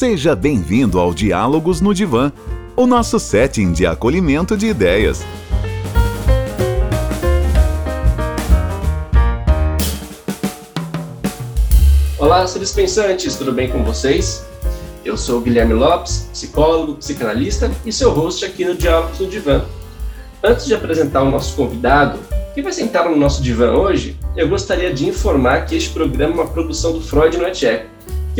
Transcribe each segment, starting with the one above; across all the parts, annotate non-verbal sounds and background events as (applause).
Seja bem-vindo ao Diálogos no Divã, o nosso setting de acolhimento de ideias. Olá, seres pensantes, tudo bem com vocês? Eu sou Guilherme Lopes, psicólogo, psicanalista e seu host aqui no Diálogos no Divã. Antes de apresentar o nosso convidado, que vai sentar no nosso divã hoje, eu gostaria de informar que este programa é uma produção do Freud no Echeco,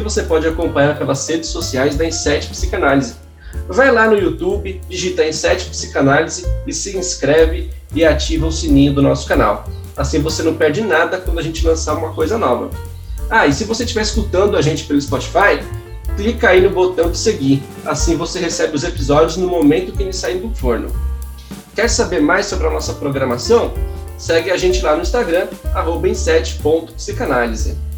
que você pode acompanhar pelas redes sociais da Inset Psicanálise. Vai lá no YouTube, digita Inset Psicanálise e se inscreve e ativa o sininho do nosso canal. Assim você não perde nada quando a gente lançar uma coisa nova. Ah, e se você estiver escutando a gente pelo Spotify, clica aí no botão de seguir. Assim você recebe os episódios no momento que eles saem do forno. Quer saber mais sobre a nossa programação? Segue a gente lá no Instagram, em7.psicanálise.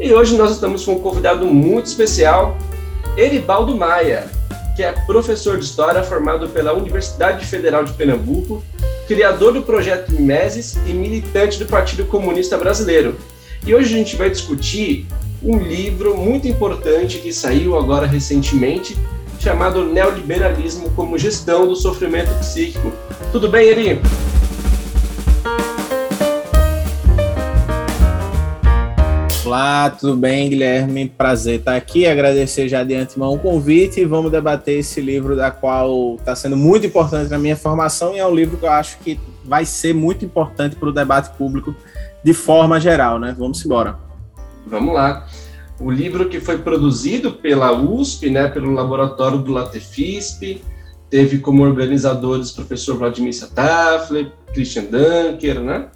E hoje nós estamos com um convidado muito especial, Eribaldo Maia, que é professor de História formado pela Universidade Federal de Pernambuco, criador do projeto Mimeses e militante do Partido Comunista Brasileiro. E hoje a gente vai discutir um livro muito importante que saiu agora recentemente, chamado Neoliberalismo como Gestão do Sofrimento Psíquico. Tudo bem, Eri? Olá, tudo bem, Guilherme? Prazer estar aqui. Agradecer já de antemão o convite e vamos debater esse livro da qual está sendo muito importante na minha formação e é um livro que eu acho que vai ser muito importante para o debate público de forma geral, né? Vamos embora. Vamos lá. O livro que foi produzido pela USP, né, pelo laboratório do Latefisp, teve como organizadores o professor Vladimir Satafler, Christian Dunker, né?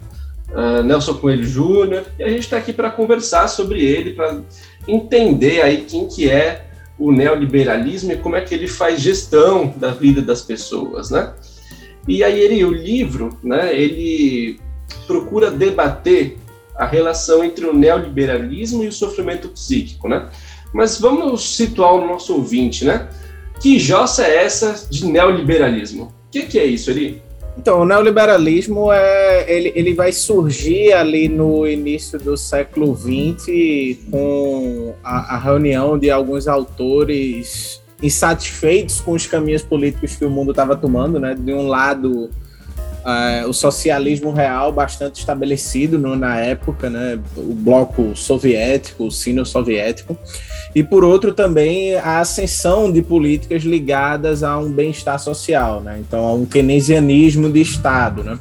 Uh, Nelson Coelho Júnior, e a gente está aqui para conversar sobre ele, para entender aí quem que é o neoliberalismo e como é que ele faz gestão da vida das pessoas, né? E aí ele, o livro, né, ele procura debater a relação entre o neoliberalismo e o sofrimento psíquico, né? Mas vamos situar o nosso ouvinte, né? Que jossa é essa de neoliberalismo? O que, que é isso, Eli? Então, o neoliberalismo é, ele, ele vai surgir ali no início do século XX com a, a reunião de alguns autores insatisfeitos com os caminhos políticos que o mundo estava tomando, né? De um lado, uh, o socialismo real bastante estabelecido no, na época, né? O bloco soviético, o sino-soviético, e por outro também a ascensão de políticas ligadas a um bem-estar social, né? então a um keynesianismo de Estado. Né?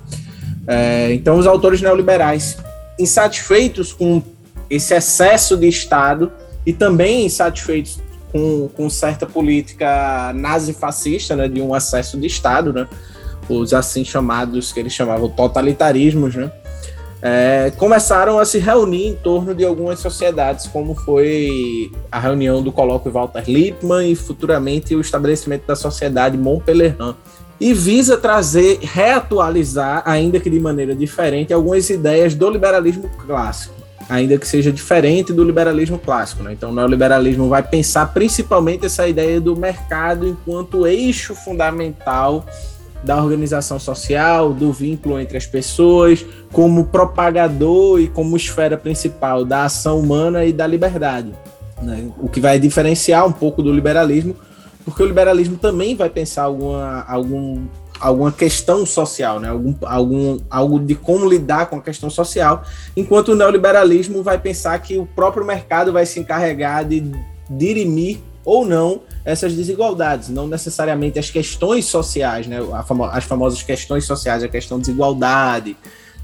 É, então os autores neoliberais, insatisfeitos com esse excesso de Estado e também insatisfeitos com, com certa política nazi-fascista, né, de um excesso de Estado, né, os assim chamados, que eles chamavam totalitarismos, né, é, começaram a se reunir em torno de algumas sociedades, como foi a reunião do colóquio Walter Lippmann e futuramente o estabelecimento da sociedade Montpellier. E visa trazer, reatualizar, ainda que de maneira diferente, algumas ideias do liberalismo clássico, ainda que seja diferente do liberalismo clássico. Né? Então, o neoliberalismo vai pensar principalmente essa ideia do mercado enquanto eixo fundamental da organização social, do vínculo entre as pessoas, como propagador e como esfera principal da ação humana e da liberdade. Né? O que vai diferenciar um pouco do liberalismo, porque o liberalismo também vai pensar alguma, algum, alguma questão social, né? algum, algum, algo de como lidar com a questão social, enquanto o neoliberalismo vai pensar que o próprio mercado vai se encarregar de dirimir ou não essas desigualdades, não necessariamente as questões sociais, né? as famosas questões sociais, a questão de desigualdade,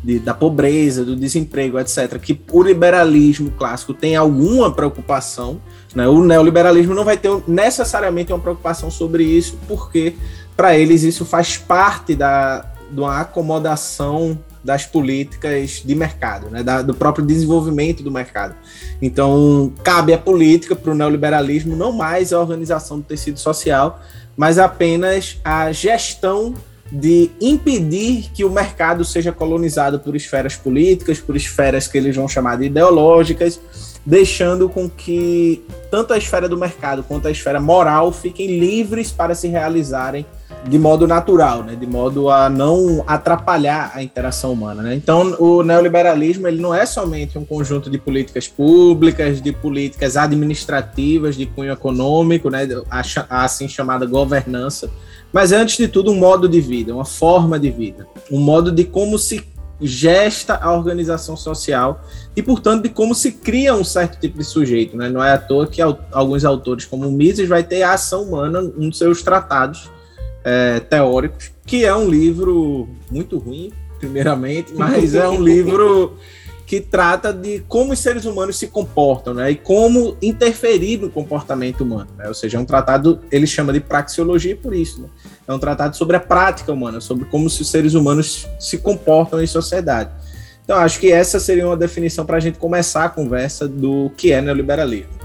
de, da pobreza, do desemprego, etc., que o liberalismo clássico tem alguma preocupação, né? o neoliberalismo não vai ter necessariamente uma preocupação sobre isso, porque para eles isso faz parte da, de uma acomodação das políticas de mercado, né, da, do próprio desenvolvimento do mercado. Então, cabe à política, para o neoliberalismo, não mais a organização do tecido social, mas apenas a gestão de impedir que o mercado seja colonizado por esferas políticas, por esferas que eles vão chamar de ideológicas, deixando com que tanto a esfera do mercado quanto a esfera moral fiquem livres para se realizarem de modo natural, né? de modo a não atrapalhar a interação humana. Né? Então, o neoliberalismo ele não é somente um conjunto de políticas públicas, de políticas administrativas, de cunho econômico, né? a, assim chamada governança, mas antes de tudo, um modo de vida, uma forma de vida, um modo de como se gesta a organização social e, portanto, de como se cria um certo tipo de sujeito. Né? Não é à toa que alguns autores, como Mises, vai ter a ação humana um seus tratados é, teóricos, que é um livro muito ruim, primeiramente, (laughs) mas é um livro que trata de como os seres humanos se comportam, né? E como interferir no comportamento humano, né? Ou seja, é um tratado, ele chama de praxeologia por isso, né? É um tratado sobre a prática humana, sobre como os seres humanos se comportam em sociedade. Então, acho que essa seria uma definição para a gente começar a conversa do que é neoliberalismo.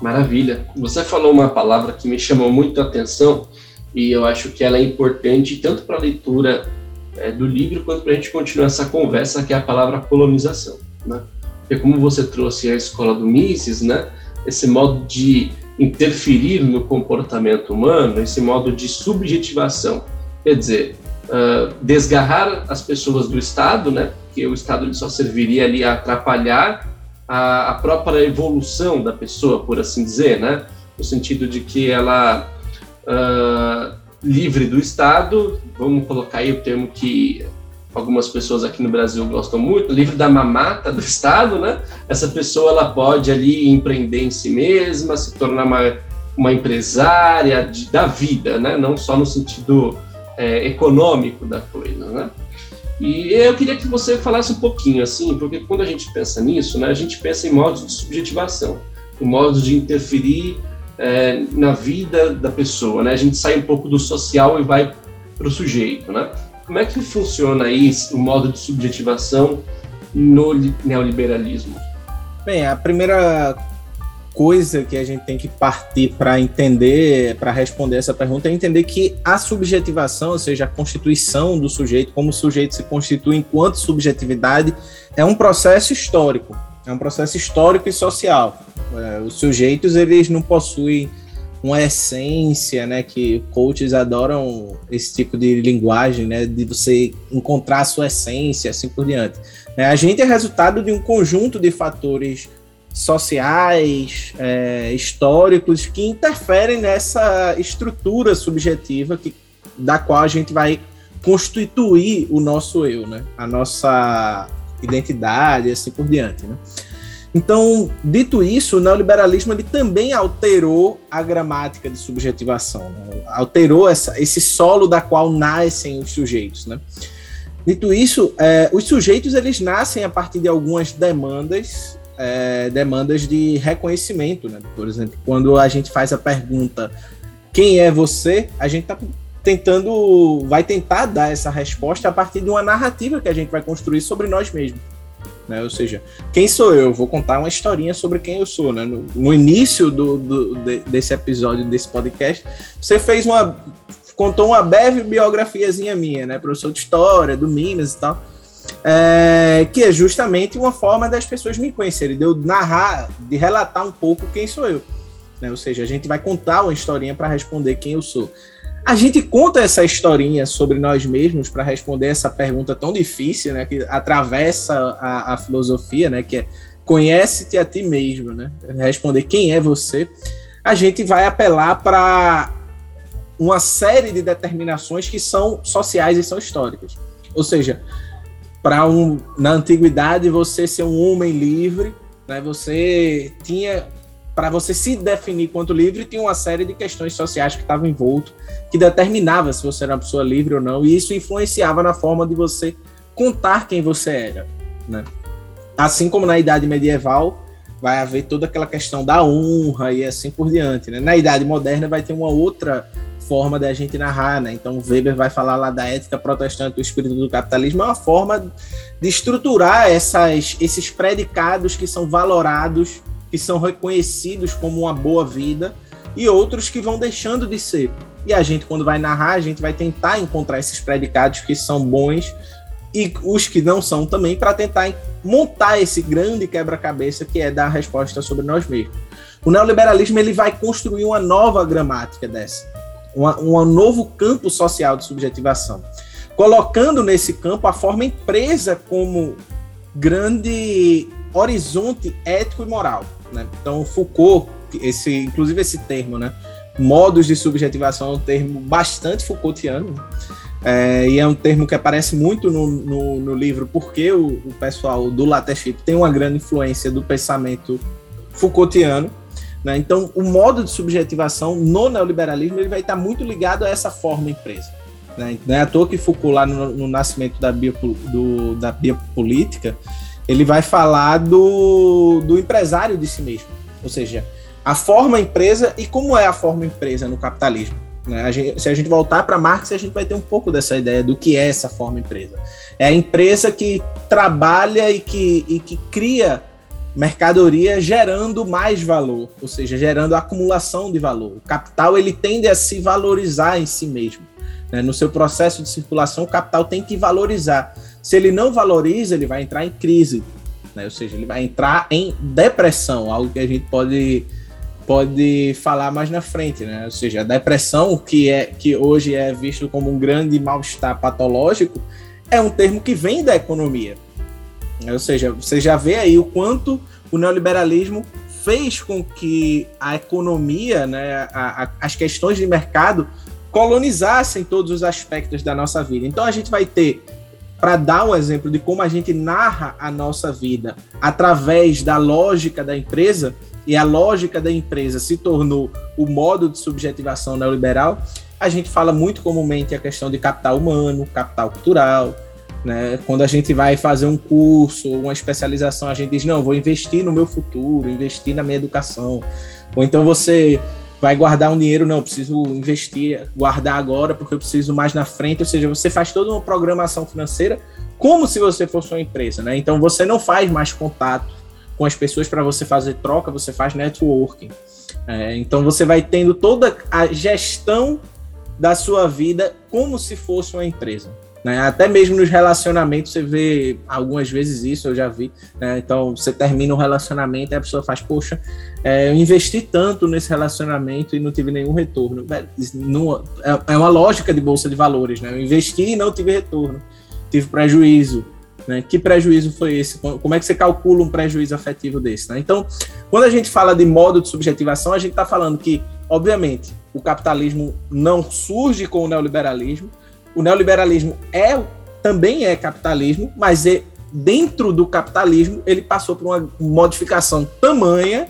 Maravilha. Você falou uma palavra que me chamou muito a atenção e eu acho que ela é importante tanto para a leitura é, do livro quanto para a gente continuar essa conversa, que é a palavra colonização. Né? Porque como você trouxe a escola do Mises, né, esse modo de interferir no comportamento humano, esse modo de subjetivação, quer dizer, uh, desgarrar as pessoas do Estado, né, porque o Estado só serviria ali a atrapalhar a, a própria evolução da pessoa, por assim dizer, né, no sentido de que ela uh, livre do Estado, vamos colocar aí o termo que algumas pessoas aqui no Brasil gostam muito, livre da mamata do (laughs) Estado, né? Essa pessoa ela pode ali empreender em si mesma, se tornar uma, uma empresária de, da vida, né? Não só no sentido é, econômico da coisa, né? E eu queria que você falasse um pouquinho assim, porque quando a gente pensa nisso, né, a gente pensa em modos de subjetivação, em modos de interferir é, na vida da pessoa, né? A gente sai um pouco do social e vai para o sujeito, né? Como é que funciona aí o modo de subjetivação no neoliberalismo? Bem, a primeira coisa que a gente tem que partir para entender, para responder essa pergunta, é entender que a subjetivação, ou seja, a constituição do sujeito, como o sujeito se constitui enquanto subjetividade, é um processo histórico. É um processo histórico e social. É, os sujeitos, eles não possuem uma essência, né, que coaches adoram esse tipo de linguagem, né, de você encontrar a sua essência, assim por diante. É, a gente é resultado de um conjunto de fatores sociais, é, históricos, que interferem nessa estrutura subjetiva que, da qual a gente vai constituir o nosso eu, né, a nossa identidade, assim por diante, né. Então, dito isso, o neoliberalismo ele também alterou a gramática de subjetivação, né? alterou essa, esse solo da qual nascem os sujeitos. Né? Dito isso, é, os sujeitos eles nascem a partir de algumas demandas, é, demandas de reconhecimento. Né? Por exemplo, quando a gente faz a pergunta quem é você, a gente está tentando, vai tentar dar essa resposta a partir de uma narrativa que a gente vai construir sobre nós mesmos. Né? Ou seja, quem sou eu? Vou contar uma historinha sobre quem eu sou. Né? No, no início do, do, de, desse episódio, desse podcast, você fez uma. contou uma breve biografiazinha minha, né? Professor de história, do Minas e tal. É, que é justamente uma forma das pessoas me conhecerem, de eu narrar, de relatar um pouco quem sou eu. Né? Ou seja, a gente vai contar uma historinha para responder quem eu sou. A gente conta essa historinha sobre nós mesmos para responder essa pergunta tão difícil, né, que atravessa a, a filosofia, né, que é conhece-te a ti mesmo, né? Responder quem é você. A gente vai apelar para uma série de determinações que são sociais e são históricas. Ou seja, para um na antiguidade você ser um homem livre, né? Você tinha para você se definir quanto livre, tinha uma série de questões sociais que estavam envolto, que determinava se você era uma pessoa livre ou não, e isso influenciava na forma de você contar quem você era, né? Assim como na idade medieval vai haver toda aquela questão da honra e assim por diante, né? Na idade moderna vai ter uma outra forma da gente narrar, né? Então Weber vai falar lá da ética protestante, o espírito do capitalismo é uma forma de estruturar essas, esses predicados que são valorados que são reconhecidos como uma boa vida e outros que vão deixando de ser. E a gente, quando vai narrar, a gente vai tentar encontrar esses predicados que são bons e os que não são também, para tentar montar esse grande quebra-cabeça que é dar a resposta sobre nós mesmos. O neoliberalismo ele vai construir uma nova gramática dessa. um novo campo social de subjetivação, colocando nesse campo a forma empresa como grande horizonte ético e moral. Né? Então, Foucault, esse, inclusive esse termo, né? modos de subjetivação é um termo bastante Foucaultiano, é, e é um termo que aparece muito no, no, no livro, porque o, o, pessoal do Latechip tem uma grande influência do pensamento Foucaultiano. Né? Então, o modo de subjetivação no neoliberalismo ele vai estar muito ligado a essa forma empresa. Né? Não é à toa que Foucault, lá no, no nascimento da, bio, do, da biopolítica, ele vai falar do, do empresário de si mesmo. Ou seja, a forma empresa e como é a forma empresa no capitalismo. Né? A gente, se a gente voltar para Marx, a gente vai ter um pouco dessa ideia do que é essa forma empresa. É a empresa que trabalha e que, e que cria mercadoria gerando mais valor, ou seja, gerando acumulação de valor. O capital ele tende a se valorizar em si mesmo. Né? No seu processo de circulação, o capital tem que valorizar. Se ele não valoriza, ele vai entrar em crise, né? ou seja, ele vai entrar em depressão, algo que a gente pode pode falar mais na frente, né? Ou seja, a depressão, que é que hoje é visto como um grande mal-estar patológico, é um termo que vem da economia. Ou seja, você já vê aí o quanto o neoliberalismo fez com que a economia, né, a, a, as questões de mercado colonizassem todos os aspectos da nossa vida. Então a gente vai ter para dar um exemplo de como a gente narra a nossa vida através da lógica da empresa, e a lógica da empresa se tornou o modo de subjetivação neoliberal, a gente fala muito comumente a questão de capital humano, capital cultural. Né? Quando a gente vai fazer um curso, uma especialização, a gente diz: não, vou investir no meu futuro, investir na minha educação. Ou então você vai guardar um dinheiro, não, preciso investir, guardar agora porque eu preciso mais na frente. Ou seja, você faz toda uma programação financeira como se você fosse uma empresa. Né? Então você não faz mais contato com as pessoas para você fazer troca, você faz networking. É, então você vai tendo toda a gestão da sua vida como se fosse uma empresa. Né? Até mesmo nos relacionamentos você vê algumas vezes isso, eu já vi. Né? Então você termina um relacionamento e a pessoa faz, poxa, é, eu investi tanto nesse relacionamento e não tive nenhum retorno. É, é uma lógica de bolsa de valores, né? Eu investi e não tive retorno, tive prejuízo. Né? Que prejuízo foi esse? Como é que você calcula um prejuízo afetivo desse? Né? Então, quando a gente fala de modo de subjetivação, a gente está falando que, obviamente, o capitalismo não surge com o neoliberalismo. O neoliberalismo é também é capitalismo, mas é, dentro do capitalismo ele passou por uma modificação tamanha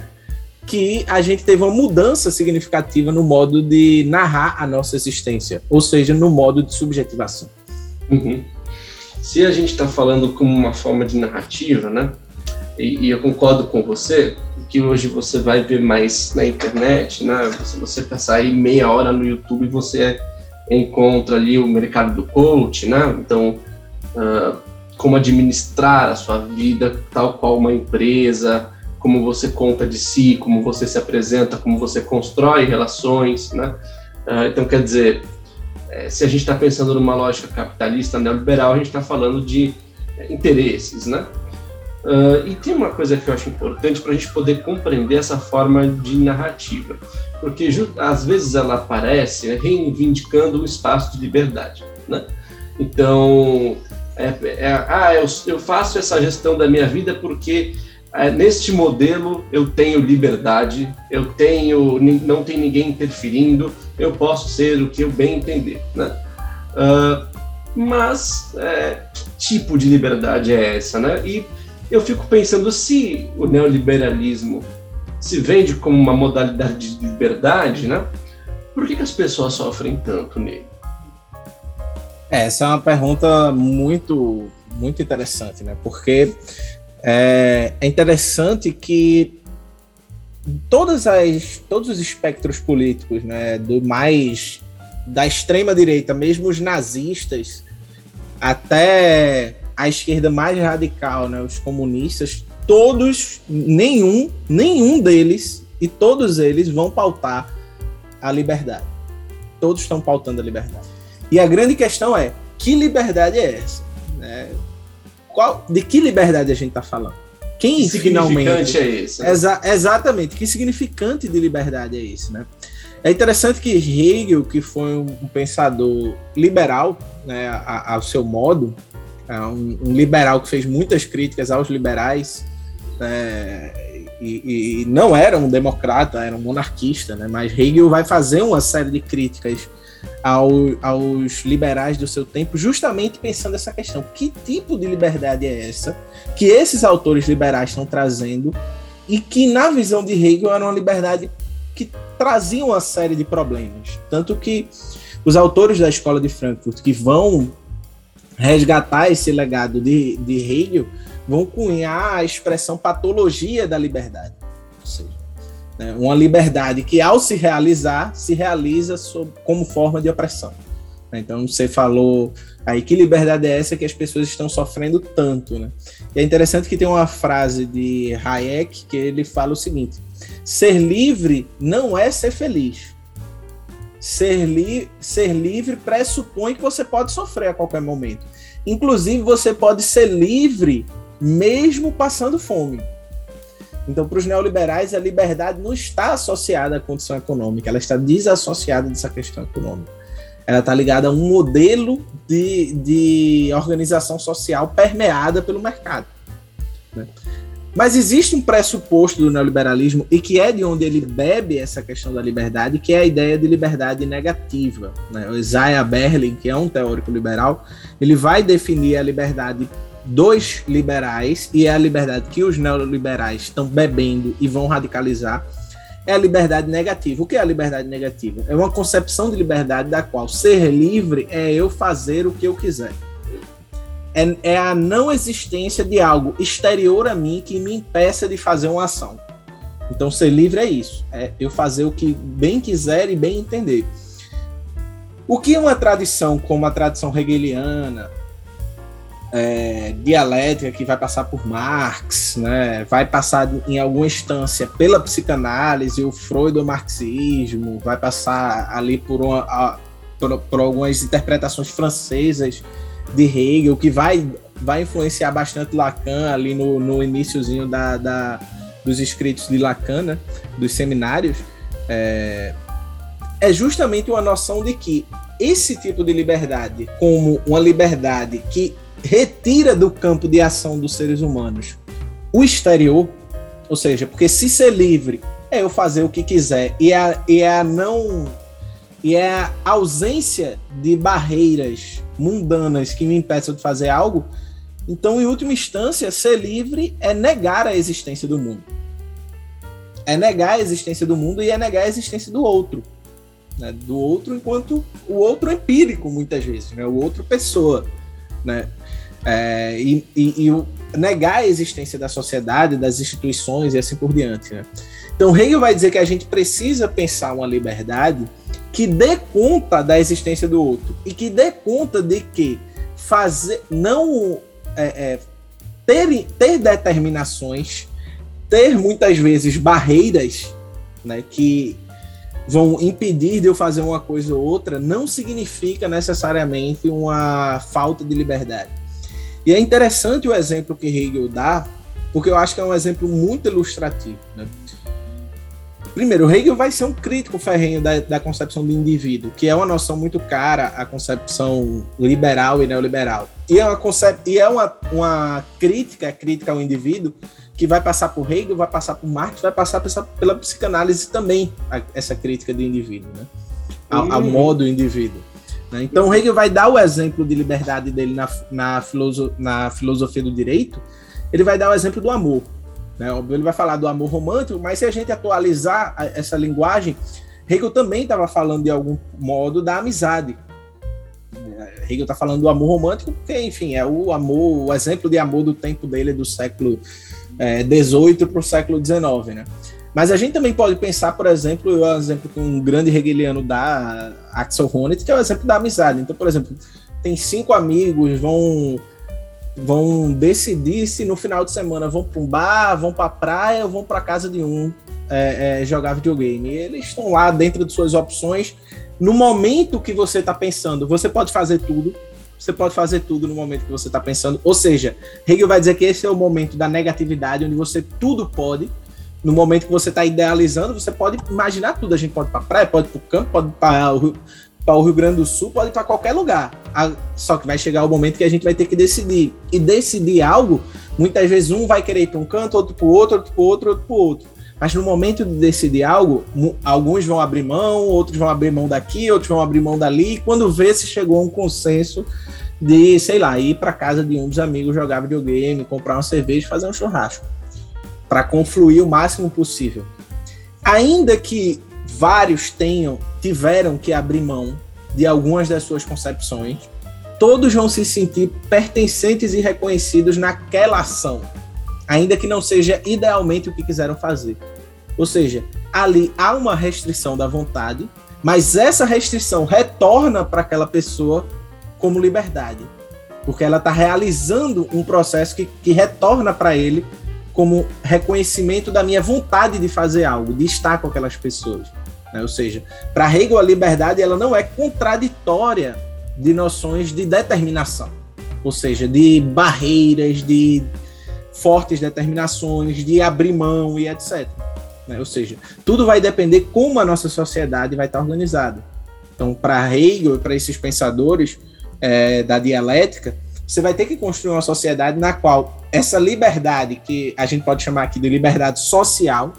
que a gente teve uma mudança significativa no modo de narrar a nossa existência, ou seja, no modo de subjetivação. Uhum. Se a gente está falando como uma forma de narrativa, né? E, e, eu concordo com você que hoje você vai ver mais na internet, né? Se você passar aí meia hora no YouTube, você encontra ali o mercado do coach, né? Então, uh, como administrar a sua vida, tal qual uma empresa, como você conta de si, como você se apresenta, como você constrói relações, né? Uh, então, quer dizer, é, se a gente está pensando numa lógica capitalista neoliberal, a gente está falando de interesses, né? Uh, e tem uma coisa que eu acho importante para a gente poder compreender essa forma de narrativa, porque às vezes ela aparece reivindicando o espaço de liberdade, né? Então, é, é, ah, eu, eu faço essa gestão da minha vida porque neste modelo eu tenho liberdade, eu tenho, não tem ninguém interferindo, eu posso ser o que eu bem entender, né? Uh, mas é, que tipo de liberdade é essa, né? E eu fico pensando se o neoliberalismo se vende como uma modalidade de liberdade, né? Por que, que as pessoas sofrem tanto nele? É, essa é uma pergunta muito, muito interessante, né? Porque é, é interessante que todas as, todos os espectros políticos, né, do mais da extrema direita, mesmo os nazistas, até a esquerda mais radical, né, os comunistas, todos, nenhum, nenhum deles e todos eles vão pautar a liberdade. Todos estão pautando a liberdade. E a grande questão é, que liberdade é essa? Né? Qual, de que liberdade a gente está falando? Quem que finalmente é esse? Né? Exa exatamente, que significante de liberdade é esse, né? É interessante que Hegel, que foi um, pensador liberal, né, ao seu modo, é um, um, liberal que fez muitas críticas aos liberais, né, e, e, não era um democrata, era um monarquista, né, mas Hegel vai fazer uma série de críticas ao, aos liberais do seu tempo, justamente pensando essa questão: que tipo de liberdade é essa que esses autores liberais estão trazendo e que, na visão de Hegel, era uma liberdade que trazia uma série de problemas. Tanto que os autores da escola de Frankfurt que vão resgatar esse legado de, de Hegel vão cunhar a expressão patologia da liberdade. Ou seja, né, uma liberdade que, ao se realizar, se realiza sob, como forma de opressão. Então, você falou aí que liberdade é essa que as pessoas estão sofrendo tanto, né? E é interessante que tem uma frase de Hayek que ele fala o seguinte: ser livre não é ser feliz. Ser, li ser livre pressupõe que você pode sofrer a qualquer momento. Inclusive, você pode ser livre mesmo passando fome. Então, para os neoliberais, a liberdade não está associada à condição econômica, ela está desassociada dessa questão econômica. Ela está ligada a um modelo de, de organização social permeada pelo mercado. Né? Mas existe um pressuposto do neoliberalismo, e que é de onde ele bebe essa questão da liberdade, que é a ideia de liberdade negativa. Né? O Isaiah Berlin, que é um teórico liberal, ele vai definir a liberdade dos liberais, e é a liberdade que os neoliberais estão bebendo e vão radicalizar, é a liberdade negativa. O que é a liberdade negativa? É uma concepção de liberdade da qual ser livre é eu fazer o que eu quiser. É, é a não existência de algo exterior a mim que me impeça de fazer uma ação. Então, ser livre é isso. É eu fazer o que bem quiser e bem entender. O que uma tradição como a tradição hegeliana, é, dialética que vai passar por Marx, né, vai passar em alguma instância pela psicanálise, o Freud o marxismo, vai passar ali por, uma, a, por, por, algumas interpretações francesas de Hegel, que vai, vai influenciar bastante Lacan ali no, no iníciozinho da, da, dos escritos de Lacan, né, dos seminários, é, é justamente uma noção de que esse tipo de liberdade, como uma liberdade que retira do campo de ação dos seres humanos o exterior, ou seja, porque se ser livre é eu fazer o que quiser e é, e é a não e é a ausência de barreiras mundanas que me impeçam de fazer algo, então, em última instância, ser livre é negar a existência do mundo. É negar a existência do mundo e é negar a existência do outro. Né? Do outro enquanto o outro empírico, muitas vezes, né? o outro pessoa. Né? É, e, e, e, negar a existência da sociedade, das instituições e assim por diante. Né? Então, Hegel vai dizer que a gente precisa pensar uma liberdade que dê conta da existência do outro e que dê conta de que fazer, não é, é, ter, ter determinações, ter muitas vezes barreiras né, que vão impedir de eu fazer uma coisa ou outra, não significa necessariamente uma falta de liberdade. E é interessante o exemplo que Hegel dá, porque eu acho que é um exemplo muito ilustrativo. Né? Primeiro, Hegel vai ser um crítico ferrenho da, da, concepção do indivíduo, que é uma noção muito cara à concepção liberal e neoliberal. E é uma, concep e é uma, uma crítica, crítica ao indivíduo, que vai passar por Hegel, vai passar por Marx, vai passar pela psicanálise também, a, essa crítica do indivíduo, né? ao, ao modo indivíduo. Né? Então, Hegel vai dar o exemplo de liberdade dele na, na, filoso, na filosofia do direito, ele vai dar o exemplo do amor. Né? Ele vai falar do amor romântico, mas se a gente atualizar essa linguagem, Hegel também estava falando de algum modo da amizade. Hegel está falando do amor romântico, porque, enfim, é o amor, o exemplo de amor do tempo dele, do século É, para o século XIX, né? Mas a gente também pode pensar, por exemplo, o exemplo que um grande hegeliano dá, Axel Honneth, que é o exemplo da amizade. Então, por exemplo, tem cinco amigos, vão vão decidir se no final de semana vão para um bar, vão para a praia ou vão para casa de um é, é, jogar videogame. E eles estão lá dentro de suas opções. No momento que você está pensando, você pode fazer tudo. Você pode fazer tudo no momento que você está pensando. Ou seja, Hegel vai dizer que esse é o momento da negatividade, onde você tudo pode no momento que você está idealizando, você pode imaginar tudo. A gente pode ir para praia, pode ir para o campo, pode ir para o, para o Rio Grande do Sul, pode ir para qualquer lugar. Só que vai chegar o momento que a gente vai ter que decidir. E decidir algo, muitas vezes um vai querer ir para um canto, outro para o outro, outro para o outro, outro para o outro. Mas no momento de decidir algo, alguns vão abrir mão, outros vão abrir mão daqui, outros vão abrir mão dali. E quando vê se chegou a um consenso de, sei lá, ir para casa de um dos amigos, jogar videogame, comprar uma cerveja e fazer um churrasco. Para confluir o máximo possível. Ainda que vários tenham, tiveram que abrir mão de algumas das suas concepções, todos vão se sentir pertencentes e reconhecidos naquela ação, ainda que não seja idealmente o que quiseram fazer. Ou seja, ali há uma restrição da vontade, mas essa restrição retorna para aquela pessoa como liberdade, porque ela está realizando um processo que, que retorna para ele como reconhecimento da minha vontade de fazer algo, de estar com aquelas pessoas. Né? Ou seja, para Hegel a liberdade ela não é contraditória de noções de determinação, ou seja, de barreiras, de fortes determinações, de abrir mão e etc. Né? Ou seja, tudo vai depender como a nossa sociedade vai estar organizada. Então, para Hegel e para esses pensadores é, da dialética, você vai ter que construir uma sociedade na qual essa liberdade, que a gente pode chamar aqui de liberdade social,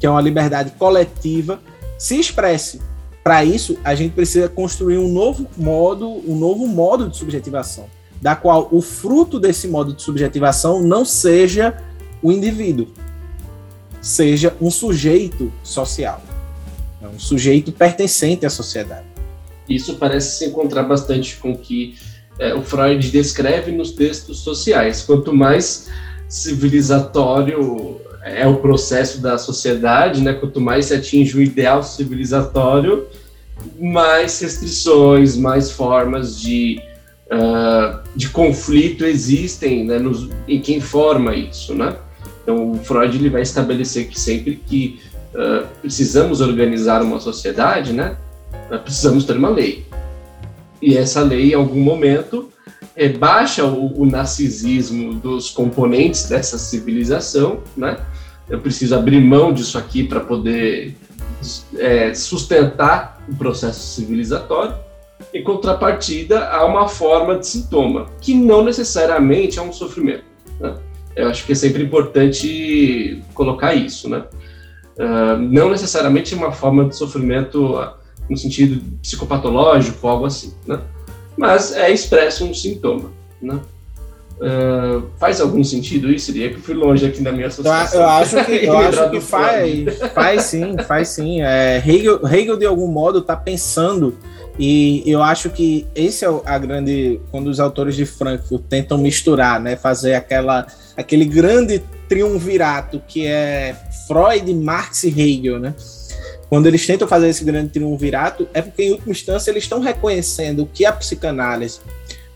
que é uma liberdade coletiva, se expresse. Para isso, a gente precisa construir um novo modo, um novo modo de subjetivação, da qual o fruto desse modo de subjetivação não seja o indivíduo, seja um sujeito social, né? um sujeito pertencente à sociedade. Isso parece se encontrar bastante com o que é, o Freud descreve nos textos sociais. Quanto mais civilizatório é o processo da sociedade, né? Quanto mais se atinge o ideal civilizatório, mais restrições, mais formas de, uh, de conflito existem né, nos, em quem forma isso, né? Então, o Freud ele vai estabelecer que sempre que uh, precisamos organizar uma sociedade, né, precisamos ter uma lei. E essa lei, em algum momento, é, baixa o, o, narcisismo dos componentes dessa civilização, né? Eu preciso abrir mão disso aqui para poder é, sustentar o processo civilizatório. Em contrapartida, há uma forma de sintoma, que não necessariamente é um sofrimento. Né? Eu acho que é sempre importante colocar isso, né? Uh, não necessariamente uma forma de sofrimento no sentido psicopatológico, algo assim, né? Mas é expresso um sintoma, né? Uh, faz algum sentido isso? Seria que eu fui longe aqui na minha associação. Eu acho que, eu (laughs) acho que faz, faz sim, faz sim. É, Hegel, Hegel, de algum modo, está pensando, e eu acho que esse é a grande. Quando os autores de Frankfurt tentam misturar, né, fazer aquela, aquele grande triunvirato que é Freud, Marx e Hegel, né? Quando eles tentam fazer esse grande triunvirato, é porque, em última instância, eles estão reconhecendo que a psicanálise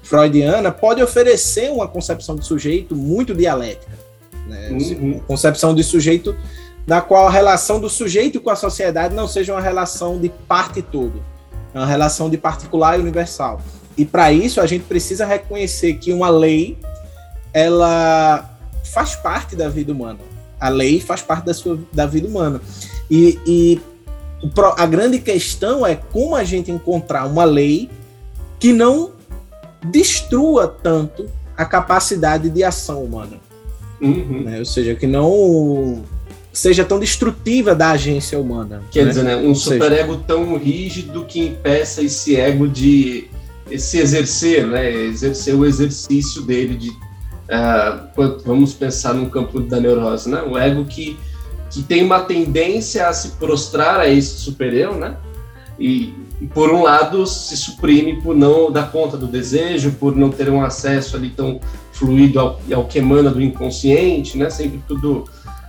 freudiana pode oferecer uma concepção de sujeito muito dialética. Né? Uhum. Uma concepção de sujeito da qual a relação do sujeito com a sociedade não seja uma relação de parte e todo, é uma relação de particular e universal. E para isso a gente precisa reconhecer que uma lei ela faz parte da vida humana. A lei faz parte da, sua, da vida humana. E, e a grande questão é como a gente encontrar uma lei que não destrua tanto a capacidade de ação humana. Uhum. Né? Ou seja, que não seja tão destrutiva da agência humana. Quer né? dizer, né? um superego tão rígido que impeça esse ego de se exercer, né? exercer o exercício dele de uh, vamos pensar no campo da neurose, né? O ego que que tem uma tendência a se prostrar a esse super-eu, né? E, e, por um lado se suprime por não dar conta do desejo, por não ter um acesso ali tão fluido ao, ao que emana do inconsciente, né? Sempre tudo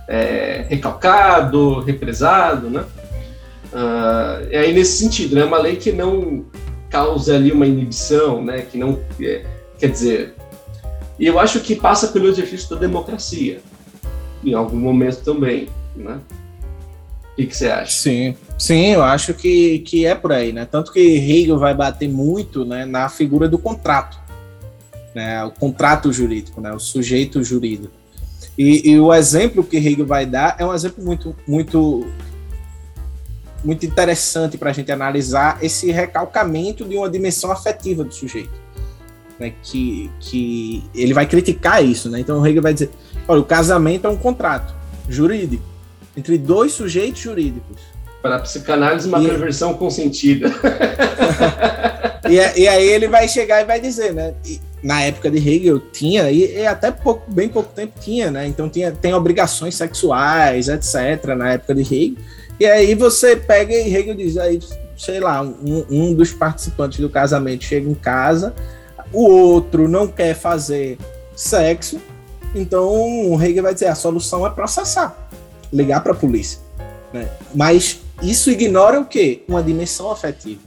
é, recalcado, represado, né? Uh, é aí nesse sentido, né? Uma lei que não causa ali uma inibição, né? Que não é, quer dizer, e eu acho que passa pelo exercício da democracia, em algum momento também né? O que, você acha? Sim, sim, eu acho que, que é por aí, né? Tanto que Hegel vai bater muito né, na figura do contrato, né? O contrato jurídico, né? O sujeito jurídico. E, e, o exemplo que Hegel vai dar é um exemplo muito, muito, muito interessante para a gente analisar esse recalcamento de uma dimensão afetiva do sujeito. Né, que, que ele vai criticar isso. Né? Então, Hegel vai dizer: olha, o casamento é um contrato jurídico entre dois sujeitos jurídicos. Para a psicanálise, uma e... perversão consentida. (laughs) e, e, aí ele vai chegar e vai dizer, né? E, na época de Hegel tinha, e, até pouco, bem pouco tempo tinha, né? Então tinha, tem obrigações sexuais, etc., na época de Hegel. E aí você pega e Hegel diz, aí, sei lá, um, um dos participantes do casamento chega em casa, o outro não quer fazer sexo, então o Hegel vai dizer, a solução é processar, ligar para a polícia. Né? Mas isso ignora o quê? Uma dimensão afetiva.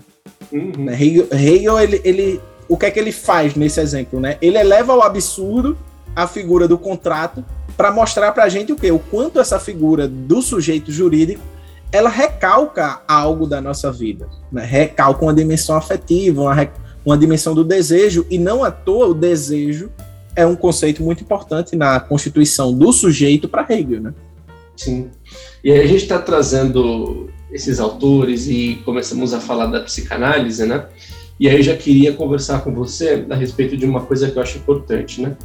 Uhum. Né? Hegel, Hegel ele, ele o que é que ele faz nesse exemplo, né? Ele eleva ao absurdo a figura do contrato para mostrar para a gente o quê? O quanto essa figura do sujeito jurídico ela recalca algo da nossa vida, né? recalca uma dimensão afetiva, uma, uma dimensão do desejo, e não à toa o desejo é um conceito muito importante na constituição do sujeito para Hegel, né? Sim. E a gente está trazendo esses autores e começamos a falar da psicanálise, né? E aí eu já queria conversar com você a respeito de uma coisa que eu acho importante, né?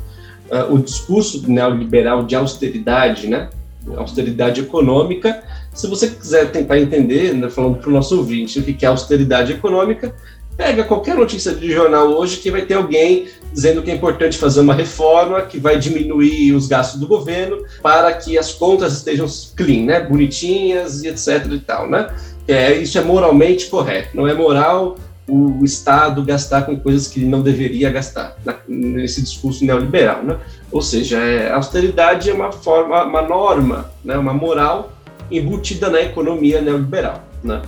Uh, o discurso neoliberal de austeridade, né? Austeridade econômica. Se você quiser tentar entender, né, falando para o nosso ouvinte, o que é austeridade econômica, pega qualquer notícia de jornal hoje que vai ter alguém dizendo que é importante fazer uma reforma que vai diminuir os gastos do governo para que as contas estejam clean, né? Bonitinhas e etc e tal, né? É, isso é moralmente correto. Não é moral o Estado gastar com coisas que não deveria gastar, nesse discurso neoliberal, né? Ou seja, é, a austeridade é uma forma, uma norma, né, uma moral embutida na economia neoliberal, né?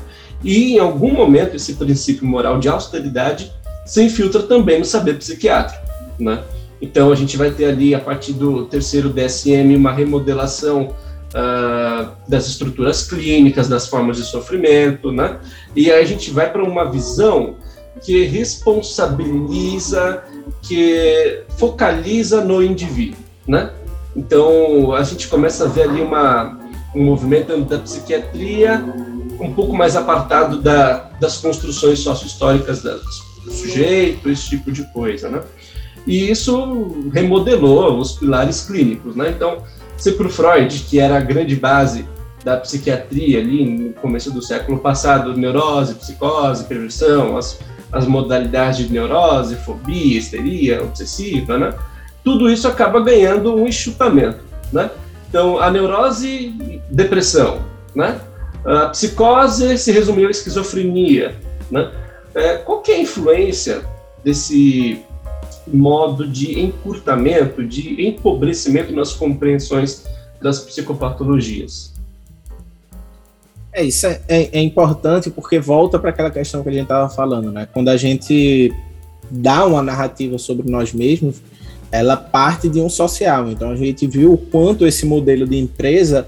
E em algum momento esse princípio moral de austeridade se infiltra também no saber psiquiátrico, né? Então a gente vai ter ali a partir do terceiro DSM uma remodelação uh, das estruturas clínicas, das formas de sofrimento, né? E aí a gente vai para uma visão que responsabiliza, que focaliza no indivíduo, né? Então a gente começa a ver ali uma, um movimento da psiquiatria um pouco mais apartado da, das construções sócio-históricas do sujeito, esse tipo de coisa, né? E isso remodelou os pilares clínicos, né? Então se para o Freud, que era a grande base da psiquiatria ali no começo do século passado, neurose, psicose, perversão, as, as modalidades de neurose, fobia, histeria, obsessiva, né? Tudo isso acaba ganhando um enxutamento, né? Então, a neurose, depressão, né? A psicose se resumiu à esquizofrenia, né? É, qual é a influência desse modo de encurtamento, de empobrecimento nas compreensões das psicopatologias. É, isso é, é, é importante porque volta para aquela questão que a gente estava falando, né? Quando a gente dá uma narrativa sobre nós mesmos, ela parte de um social. Então a gente viu o quanto esse modelo de empresa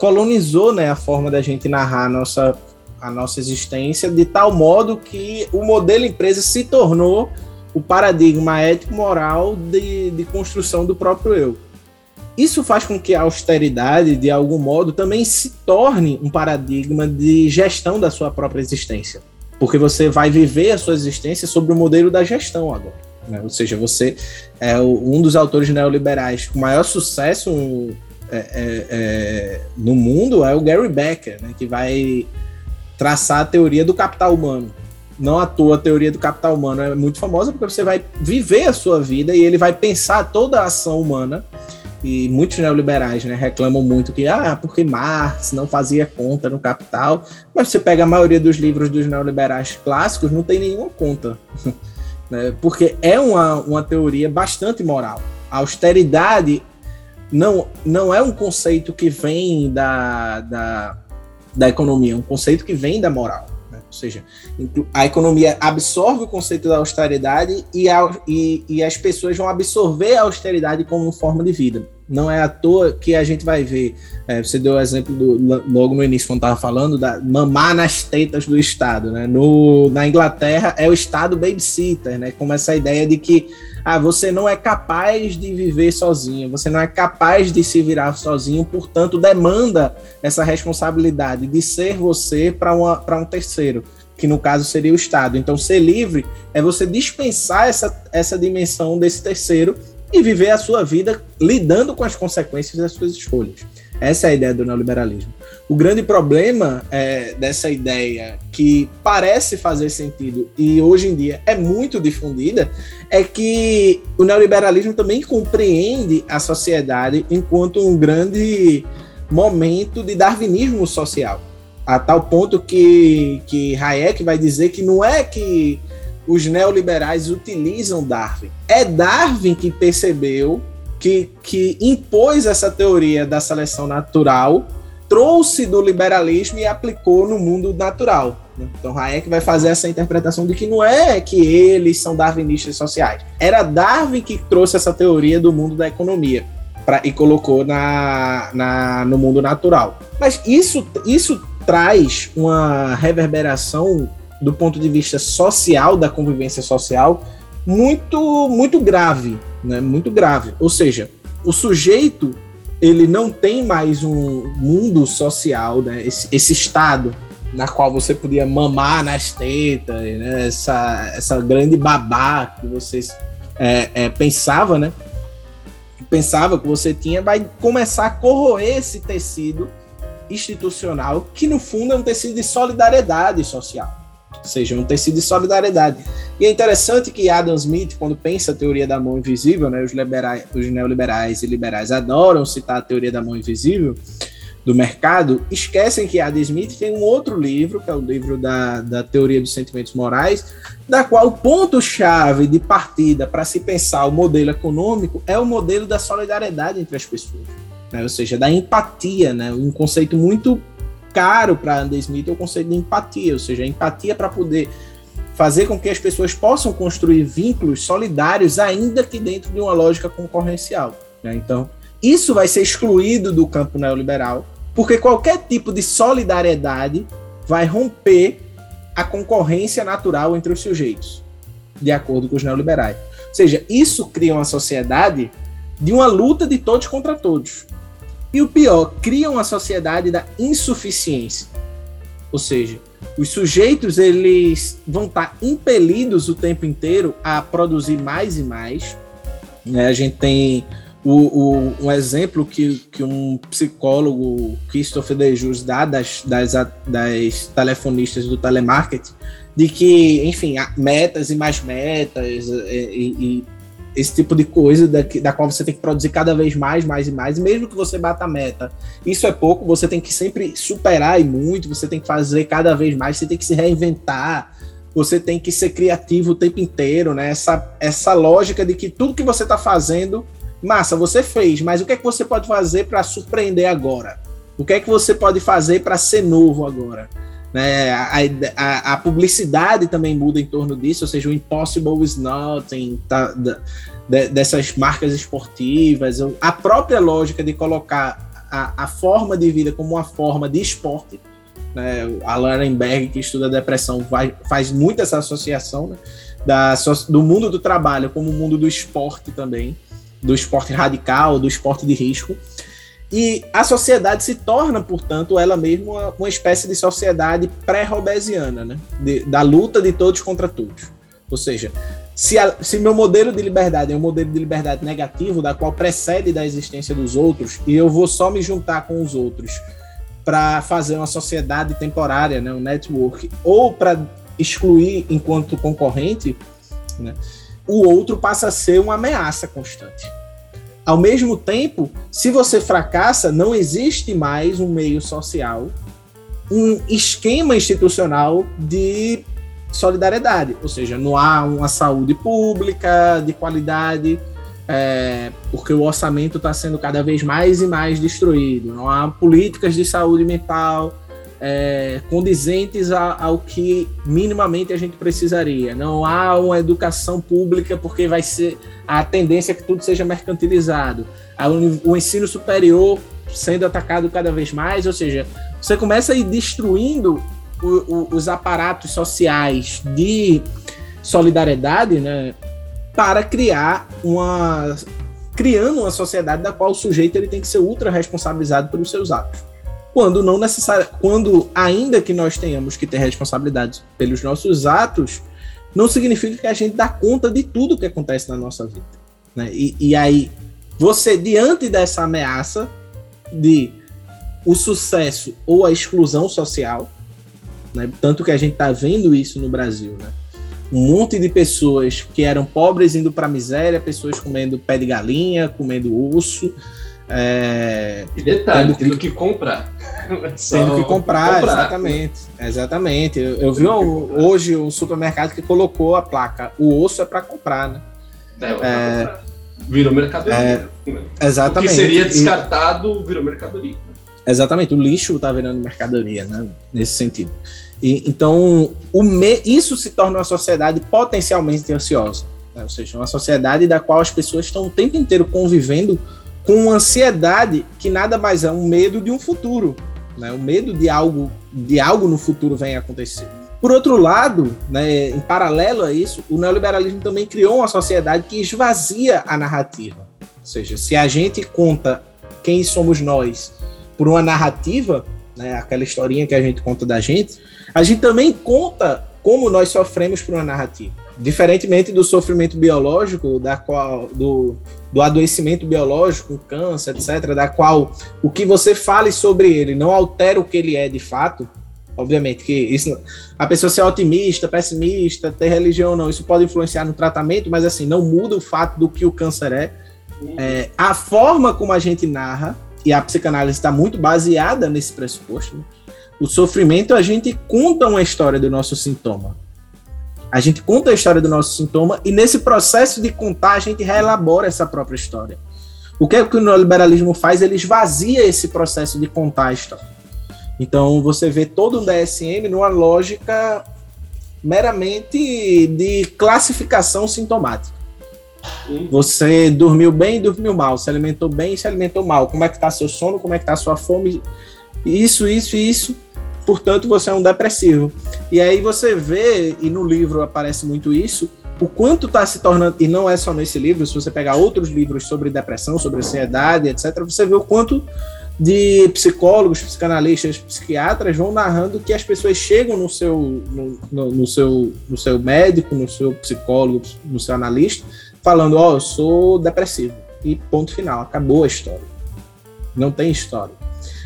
colonizou né, a forma da gente narrar a nossa, a nossa existência, de tal modo que o modelo empresa se tornou o paradigma ético-moral de, de construção do próprio eu. Isso faz com que a austeridade, de algum modo, também se torne um paradigma de gestão da sua própria existência. Porque você vai viver a sua existência sobre o modelo da gestão agora. Né? Ou seja, você é um dos autores neoliberais com maior sucesso é, é, é, no mundo é o Gary Becker, né? que vai traçar a teoria do capital humano não à toa a teoria do capital humano é muito famosa, porque você vai viver a sua vida e ele vai pensar toda a ação humana. E muitos neoliberais né, reclamam muito que, ah, porque Marx não fazia conta no capital. Mas você pega a maioria dos livros dos neoliberais clássicos, não tem nenhuma conta. (laughs) né, porque é uma, uma teoria bastante moral. A austeridade não, não é um conceito que vem da, da, da economia, é um conceito que vem da moral. Ou seja, a economia absorve o conceito da austeridade e, a, e, e, as pessoas vão absorver a austeridade como forma de vida. Não é à toa que a gente vai ver. É, você deu o exemplo do, logo no início, quando estava falando, da mamar nas tetas do Estado. Né? No, na Inglaterra é o Estado babysitter, né? como essa ideia de que ah, você não é capaz de viver sozinho, você não é capaz de se virar sozinho, portanto, demanda essa responsabilidade de ser você para um terceiro, que no caso seria o Estado. Então, ser livre é você dispensar essa, essa dimensão desse terceiro e viver a sua vida lidando com as consequências das suas escolhas. Essa é a ideia do neoliberalismo. O grande problema é, dessa ideia, que parece fazer sentido e hoje em dia é muito difundida, é que o neoliberalismo também compreende a sociedade enquanto um grande momento de darwinismo social. A tal ponto que, que Hayek vai dizer que não é que os neoliberais utilizam Darwin. É Darwin que percebeu que, que impôs essa teoria da seleção natural, trouxe do liberalismo e aplicou no mundo natural. Né? Então Hayek vai fazer essa interpretação de que não é que eles são darwinistas sociais. Era Darwin que trouxe essa teoria do mundo da economia pra, e colocou na, na, no mundo natural. Mas isso, isso traz uma reverberação do ponto de vista social, da convivência social, muito, muito grave, né? Muito grave. Ou seja, o sujeito ele não tem mais um mundo social, né? Esse, esse estado na qual você podia mamar nas tetas, né? essa, essa grande babá que vocês é, é, pensava, né? Pensava que você tinha, vai começar a corroer esse tecido institucional, que no fundo é um tecido de solidariedade social seja, um tecido de solidariedade. E é interessante que Adam Smith, quando pensa a teoria da mão invisível, né, os, liberais, os neoliberais e liberais adoram citar a teoria da mão invisível do mercado, esquecem que Adam Smith tem um outro livro, que é o livro da, da teoria dos sentimentos morais, da qual o ponto-chave de partida para se pensar o modelo econômico é o modelo da solidariedade entre as pessoas. Né? Ou seja, da empatia, né? um conceito muito caro para Andy Smith é o conceito de empatia, ou seja, empatia para poder fazer com que as pessoas possam construir vínculos solidários, ainda que dentro de uma lógica concorrencial. Né? Então, isso vai ser excluído do campo neoliberal, porque qualquer tipo de solidariedade vai romper a concorrência natural entre os sujeitos, de acordo com os neoliberais. Ou seja, isso cria uma sociedade de uma luta de todos contra todos. E o pior, criam a sociedade da insuficiência. Ou seja, os sujeitos eles vão estar impelidos o tempo inteiro a produzir mais e mais. Né? A gente tem o, o, um exemplo que, que um psicólogo, Christopher Dejus, dá das, das, das telefonistas do telemarketing, de que, enfim, metas e mais metas e, e esse tipo de coisa da, da qual você tem que produzir cada vez mais, mais e mais, mesmo que você bata a meta, isso é pouco, você tem que sempre superar e muito, você tem que fazer cada vez mais, você tem que se reinventar, você tem que ser criativo o tempo inteiro, né? Essa, essa lógica de que tudo que você está fazendo, massa, você fez, mas o que é que você pode fazer para surpreender agora? O que é que você pode fazer para ser novo agora? Né? A, a, a, publicidade também muda em torno disso, ou seja, o impossible is nothing, tá, dessas marcas esportivas, a própria lógica de colocar a, a forma de vida como uma forma de esporte. Né? A Larenberg, que estuda depressão, vai, faz muito essa associação né? da, do mundo do trabalho como o mundo do esporte também, do esporte radical, do esporte de risco. E a sociedade se torna, portanto, ela mesma uma, uma espécie de sociedade pré-robesiana, né? Da luta de todos contra todos. Ou seja, se, a, se meu modelo de liberdade é um modelo de liberdade negativo, da qual precede da existência dos outros, e eu vou só me juntar com os outros para fazer uma sociedade temporária, né, um network, ou para excluir enquanto concorrente, né, o outro passa a ser uma ameaça constante. Ao mesmo tempo, se você fracassa, não existe mais um meio social, um esquema institucional de solidariedade, ou seja, não há uma saúde pública de qualidade, é, porque o orçamento está sendo cada vez mais e mais destruído, não há políticas de saúde mental, é, condizentes a, ao que minimamente a gente precisaria. Não há uma educação pública porque vai ser a tendência é que tudo seja mercantilizado. O ensino superior sendo atacado cada vez mais, ou seja, você começa a ir destruindo o, o, os aparatos sociais de solidariedade, né, para criar uma criando uma sociedade da qual o sujeito ele tem que ser ultra responsabilizado pelos seus atos. Quando não necessário, quando ainda que nós tenhamos que ter responsabilidade pelos nossos atos, não significa que a gente dá conta de tudo que acontece na nossa vida. Né? E, e aí, você, diante dessa ameaça de o sucesso ou a exclusão social, né? tanto que a gente está vendo isso no Brasil, né? um monte de pessoas que eram pobres indo para a miséria, pessoas comendo pé de galinha, comendo urso. É, e detalhe, tendo que, comprar. Tendo que (laughs) comprar, comprar, exatamente. Exatamente. Eu, eu vi um, hoje um supermercado que colocou a placa: o osso é para comprar, né? É, é, virou mercadoria. É, exatamente. O que seria descartado virou mercadoria. Exatamente, o lixo está virando mercadoria, né? Nesse sentido. E, então, o me, isso se torna uma sociedade potencialmente ansiosa. Né? Ou seja, uma sociedade da qual as pessoas estão o tempo inteiro convivendo com uma ansiedade que nada mais é um medo de um futuro, né? o medo de algo, de algo no futuro venha acontecer. Por outro lado, né, em paralelo a isso, o neoliberalismo também criou uma sociedade que esvazia a narrativa. Ou seja, se a gente conta quem somos nós por uma narrativa, né, aquela historinha que a gente conta da gente, a gente também conta como nós sofremos por uma narrativa. Diferentemente do sofrimento biológico, da qual do, do adoecimento biológico, câncer, etc., da qual o que você fale sobre ele não altera o que ele é de fato. Obviamente que isso, a pessoa ser otimista, pessimista, ter religião ou não, isso pode influenciar no tratamento, mas assim, não muda o fato do que o câncer é. é a forma como a gente narra, e a psicanálise está muito baseada nesse pressuposto, né? O sofrimento, a gente conta uma história do nosso sintoma. A gente conta a história do nosso sintoma e nesse processo de contar, a gente reelabora essa própria história. O que é que o neoliberalismo faz? Ele esvazia esse processo de contar a história. Então, você vê todo um DSM numa lógica meramente de classificação sintomática. Você dormiu bem, dormiu mal, se alimentou bem, se alimentou mal. Como é que está seu sono, como é que está sua fome? Isso, isso, isso portanto você é um depressivo. E aí você vê, e no livro aparece muito isso, o quanto está se tornando, e não é só nesse livro, se você pegar outros livros sobre depressão, sobre ansiedade, etc., você vê o quanto de psicólogos, psicanalistas, psiquiatras vão narrando que as pessoas chegam no seu, no, no, no seu, no seu médico, no seu psicólogo, no seu analista, falando: Ó, oh, eu sou depressivo. E ponto final, acabou a história. Não tem história.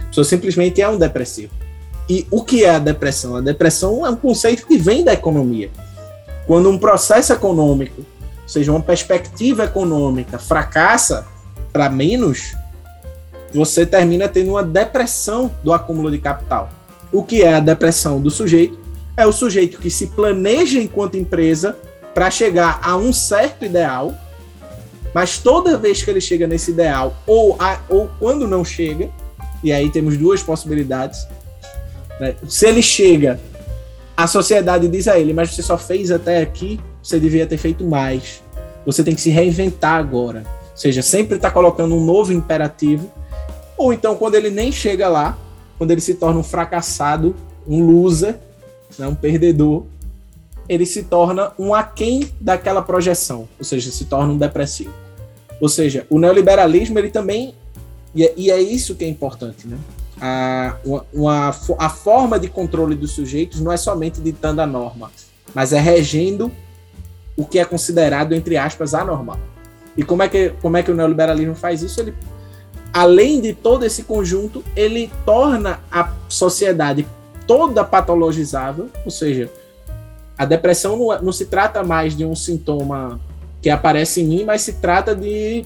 A pessoa simplesmente é um depressivo. E o que é a depressão? A depressão é um conceito que vem da economia. Quando um processo econômico, ou seja, uma perspectiva econômica, fracassa para menos, você termina tendo uma depressão do acúmulo de capital. O que é a depressão do sujeito? É o sujeito que se planeja enquanto empresa para chegar a um certo ideal, mas toda vez que ele chega nesse ideal, ou, a, ou quando não chega, e aí temos duas possibilidades, né? Se ele chega, a sociedade diz a ele, mas você só fez até aqui, você devia ter feito mais. Você tem que se reinventar agora. Ou seja, sempre está colocando um novo imperativo. Ou então, quando ele nem chega lá, quando ele se torna um fracassado, um loser, né, um perdedor, ele se torna um aquém daquela projeção, ou seja, se torna um depressivo. Ou seja, o neoliberalismo ele também e é, e é isso que é importante, né? A, uma, a forma de controle dos sujeitos não é somente ditando a norma, mas é regendo o que é considerado, entre aspas, anormal. E como é que, como é que o neoliberalismo faz isso? Ele, além de todo esse conjunto, ele torna a sociedade toda patologizável, ou seja, a depressão não, não se trata mais de um sintoma que aparece em mim, mas se trata de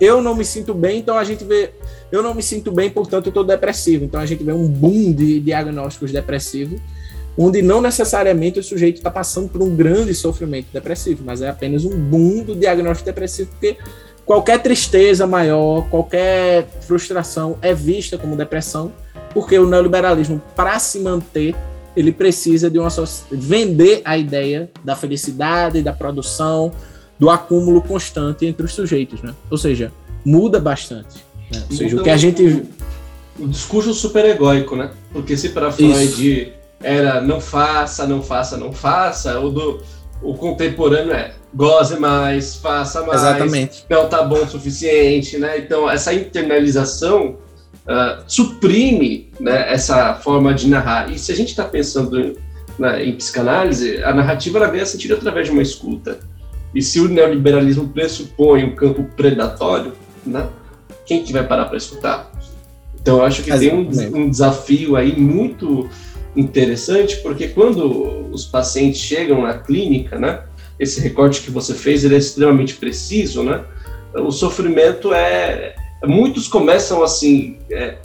eu não me sinto bem, então a gente vê eu não me sinto bem, portanto eu estou depressivo. Então a gente vê um boom de diagnósticos depressivos, onde não necessariamente o sujeito está passando por um grande sofrimento depressivo, mas é apenas um boom do diagnóstico depressivo, porque qualquer tristeza maior, qualquer frustração é vista como depressão, porque o neoliberalismo, para se manter, ele precisa de uma vender a ideia da felicidade, da produção, do acúmulo constante entre os sujeitos, né? Ou seja, muda bastante. Né? Ou seja, o que a gente o discurso super egóico, né? Porque se para Freud Isso. era não faça, não faça, não faça, o do o contemporâneo é goze mais, faça mais, Exatamente. não tá bom o suficiente, né? Então essa internalização uh, suprime né, essa forma de narrar. E se a gente está pensando né, em psicanálise, a narrativa ela ganha sentido através de uma escuta. E se o neoliberalismo pressupõe um campo predatório, né, quem que vai parar para escutar? Então eu acho que tem um, um desafio aí muito interessante, porque quando os pacientes chegam na clínica, né, esse recorte que você fez ele é extremamente preciso, né? O sofrimento é, muitos começam assim, é,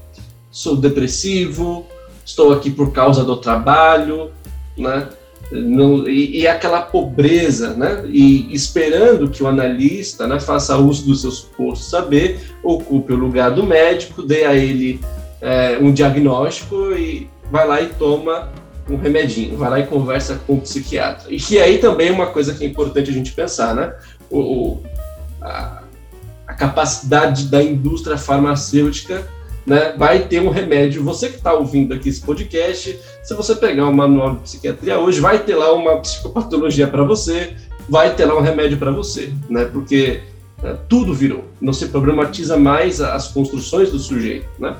sou depressivo, estou aqui por causa do trabalho, né? E, e, aquela pobreza, né? E esperando que o analista né, faça uso do seu suposto saber, ocupe o lugar do médico, dê a ele é, um diagnóstico e vai lá e toma um remedinho, vai lá e conversa com o psiquiatra. E que aí também é uma coisa que é importante a gente pensar, né? O, o a, a capacidade da indústria farmacêutica né, vai ter um remédio. Você que está ouvindo aqui esse podcast, se você pegar o manual de psiquiatria hoje, vai ter lá uma psicopatologia para você, vai ter lá um remédio para você, né? Porque né, tudo virou. Não se problematiza mais as construções do sujeito, né?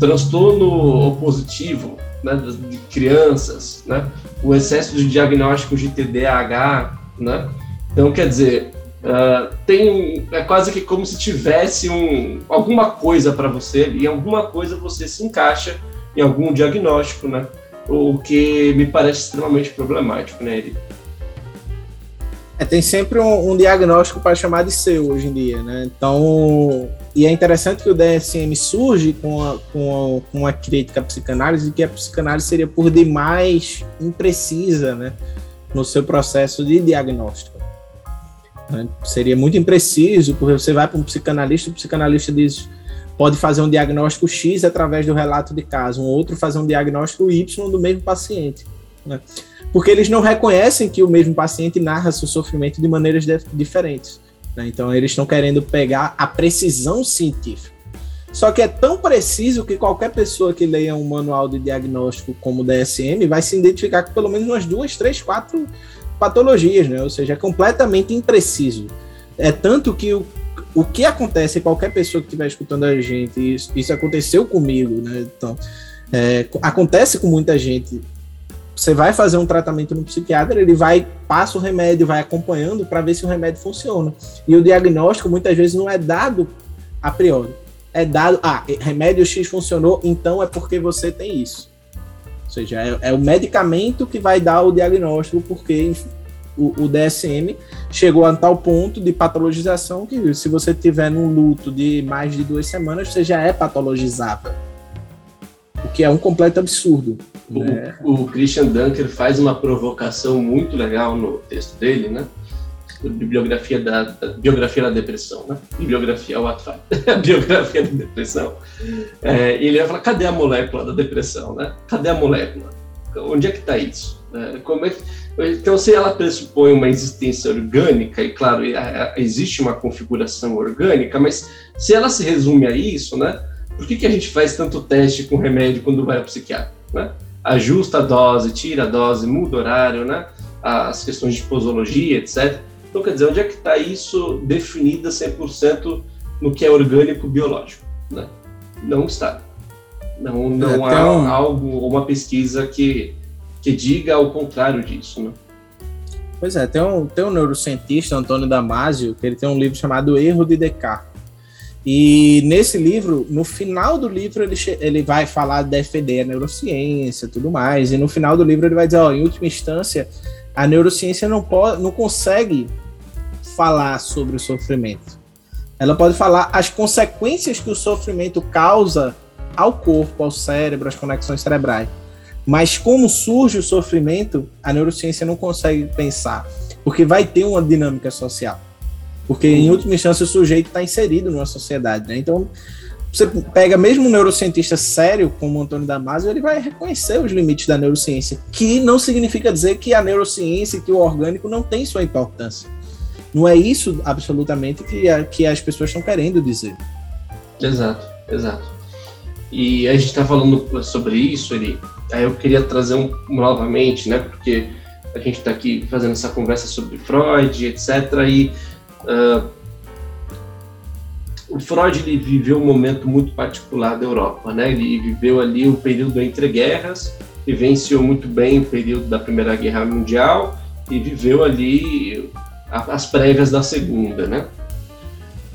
Transtorno opositivo né, de crianças, né? O excesso de diagnóstico de TDAH, né? Então, quer dizer, Uh, tem é quase que como se tivesse um, alguma coisa para você e alguma coisa você se encaixa em algum diagnóstico, né? O que me parece extremamente problemático, né, Eli? É, tem sempre um, um diagnóstico para chamar de seu hoje em dia, né? Então, e é interessante que o DSM surge com, a, com, a, com uma crítica à psicanálise, que a psicanálise seria por demais imprecisa, né? No seu processo de diagnóstico. Né? Seria muito impreciso, porque você vai para um psicanalista, o psicanalista diz pode fazer um diagnóstico X através do relato de caso, um outro fazer um diagnóstico Y do mesmo paciente. Né? Porque eles não reconhecem que o mesmo paciente narra seu sofrimento de maneiras diferentes. Né? Então, eles estão querendo pegar a precisão científica. Só que é tão preciso que qualquer pessoa que leia um manual de diagnóstico como o DSM vai se identificar com pelo menos umas duas, três, quatro patologias, né? Ou seja, é completamente impreciso. É tanto que o, o que acontece, qualquer pessoa que estiver escutando a gente, isso, isso aconteceu comigo, né? Então, é, acontece com muita gente. Você vai fazer um tratamento no psiquiatra, ele vai, passa o remédio, vai acompanhando para ver se o remédio funciona. E o diagnóstico muitas vezes não é dado a priori. É dado, ah, remédio X funcionou, então é porque você tem isso seja, é, é, o medicamento que vai dar o diagnóstico, porque o, o, DSM chegou a tal ponto de patologização que se você tiver num luto de mais de duas semanas, você já é patologizável. O que é um completo absurdo. O, né? o Christian Dunker faz uma provocação muito legal no texto dele, né? Bibliografia da, da, biografia da depressão, né? Bibliografia ao atrás, biografia da depressão. É, ele vai falar, cadê a molécula da depressão, né? Cadê a molécula? Onde é que está isso? É, como é que... Então, se ela pressupõe uma existência orgânica, e claro, existe uma configuração orgânica, mas se ela se resume a isso, né? Por que, que a gente faz tanto teste com remédio quando vai ao psiquiatra, né? Ajusta a dose, tira a dose, muda o horário, né? As questões de posologia, etc então, quer dizer, onde é que está isso definido 100% no que é orgânico biológico? Né? Não está. Não, não é, há um... algo, uma pesquisa que, que diga o contrário disso. Né? Pois é, tem um, tem um neurocientista, Antônio Damasio, que ele tem um livro chamado Erro de Descartes. E nesse livro, no final do livro, ele, ele vai falar de defender a neurociência tudo mais. E no final do livro, ele vai dizer: ó, em última instância, a neurociência não, pode, não consegue falar sobre o sofrimento. Ela pode falar as consequências que o sofrimento causa ao corpo, ao cérebro, às conexões cerebrais. Mas como surge o sofrimento, a neurociência não consegue pensar, porque vai ter uma dinâmica social. Porque, em última instância, o sujeito está inserido numa sociedade. Né? Então, você pega mesmo um neurocientista sério como Antônio Damasio, ele vai reconhecer os limites da neurociência, que não significa dizer que a neurociência, que o orgânico não tem sua importância. Não é isso absolutamente que, a, que as pessoas estão querendo dizer. Exato, exato. E a gente está falando sobre isso, ele, aí eu queria trazer um, novamente, né, porque a gente está aqui fazendo essa conversa sobre Freud, etc. E uh, o Freud ele viveu um momento muito particular da Europa, né? Ele viveu ali o período entre guerras, vivenciou muito bem o período da Primeira Guerra Mundial e viveu ali as prévias da Segunda, né?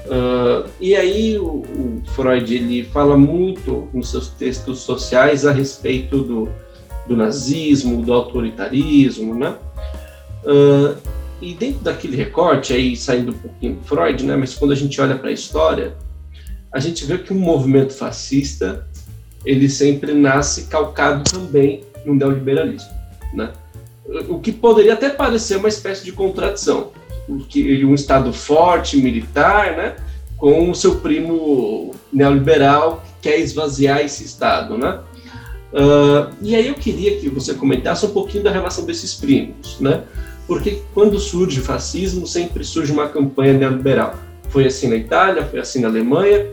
Uh, e aí o, o, Freud ele fala muito nos seus textos sociais a respeito do, do nazismo, do autoritarismo, né? Uh, e dentro daquele recorte, aí saindo um pouquinho do Freud, né, mas quando a gente olha para a história, a gente vê que um movimento fascista ele sempre nasce calcado também no neoliberalismo, né? O que poderia até parecer uma espécie de contradição, um Estado forte, militar, né, com o seu primo neoliberal que quer esvaziar esse Estado, né? Uh, e aí eu queria que você comentasse um pouquinho da relação desses primos, né? porque quando surge o fascismo, sempre surge uma campanha neoliberal. Foi assim na Itália, foi assim na Alemanha,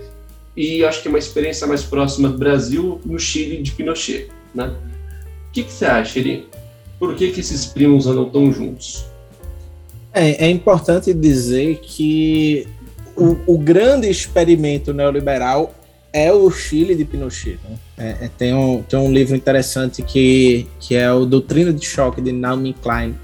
e acho que uma experiência mais próxima do Brasil, no Chile, de Pinochet. Né? O que, que você acha, Eri? Por que, que esses primos andam tão juntos? É, é importante dizer que o, o, grande experimento neoliberal é o Chile de Pinochet. Né? É, é, tem, um, tem um livro interessante que, que é o Doutrina de Choque, de Naomi Klein,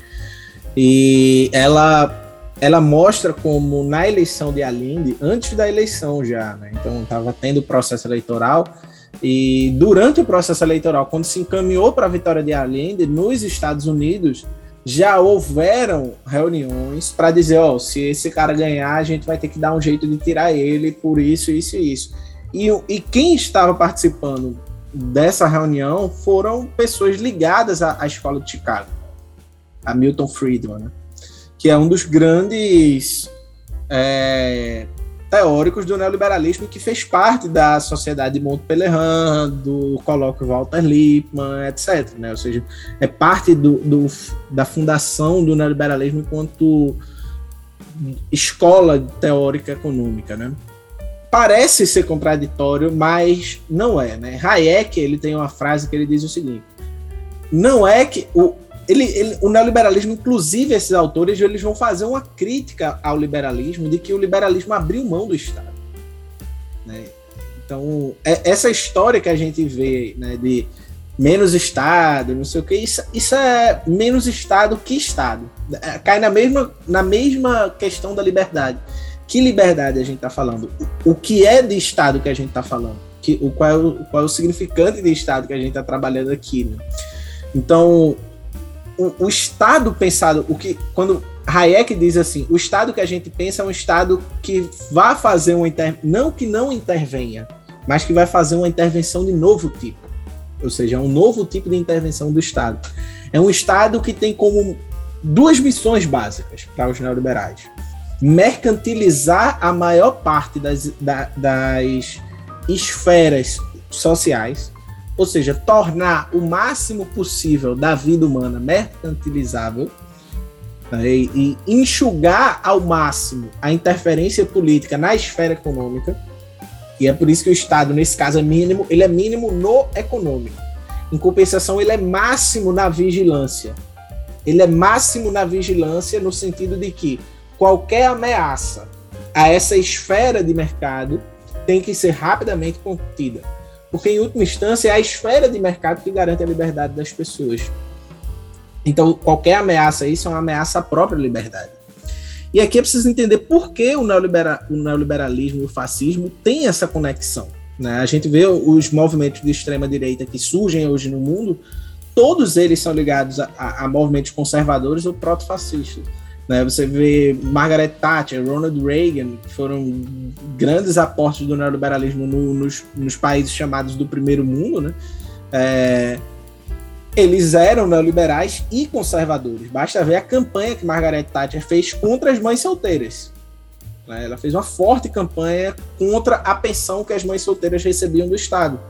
e ela ela mostra como na eleição de Allende, antes da eleição já, né? Então estava tendo o processo eleitoral e durante o processo eleitoral, quando se encaminhou para a vitória de Allende nos Estados Unidos, já houveram reuniões para dizer, ó, oh, se esse cara ganhar, a gente vai ter que dar um jeito de tirar ele por isso, isso e isso. E, e quem estava participando dessa reunião foram pessoas ligadas à, à escola de Chicago a Milton Friedman, né? que é um dos grandes é, teóricos do neoliberalismo que fez parte da Sociedade de Monte Pelerin, do colóquio Walter Lippmann, etc. Né? Ou seja, é parte do, do, da fundação do neoliberalismo enquanto escola teórica econômica, né? Parece ser contraditório, mas não é, né? Hayek, ele tem uma frase que ele diz o seguinte: não é que o, ele, ele, o neoliberalismo, inclusive esses autores, eles vão fazer uma crítica ao liberalismo de que o liberalismo abriu mão do Estado. Né? Então, é, essa história que a gente vê né, de menos Estado, não sei o que, isso, isso é menos Estado que Estado. É, cai na mesma, na mesma questão da liberdade. Que liberdade a gente está falando? O, que é de Estado que a gente está falando? Que, o, qual, é o, qual é o significante de Estado que a gente está trabalhando aqui? Né? Então, o, o Estado pensado, o que quando Hayek diz assim, o Estado que a gente pensa é um Estado que vai fazer uma inter... não que não intervenha, mas que vai fazer uma intervenção de novo tipo. Ou seja, é um novo tipo de intervenção do Estado. É um Estado que tem como duas missões básicas para os neoliberais: mercantilizar a maior parte das, da, das esferas sociais, ou seja, tornar o máximo possível da vida humana mercantilizável né, e, enxugar ao máximo a interferência política na esfera econômica. E é por isso que o Estado, nesse caso, é mínimo, ele é mínimo no econômico. Em compensação, ele é máximo na vigilância. Ele é máximo na vigilância no sentido de que qualquer ameaça a essa esfera de mercado tem que ser rapidamente contida porque, em última instância, é a esfera de mercado que garante a liberdade das pessoas. Então, qualquer ameaça a isso é uma ameaça à própria liberdade. E aqui é preciso entender por que o, neolibera o neoliberalismo e o fascismo têm essa conexão. Né? A gente vê os movimentos de extrema-direita que surgem hoje no mundo, todos eles são ligados a, a, a movimentos conservadores ou proto-fascistas. Né? Você vê Margaret Thatcher, Ronald Reagan, que foram grandes aportes do neoliberalismo no, nos, nos, países chamados do primeiro mundo, né? É, eles eram neoliberais e conservadores. Basta ver a campanha que Margaret Thatcher fez contra as mães solteiras. Né? Ela fez uma forte campanha contra a pensão que as mães solteiras recebiam do Estado.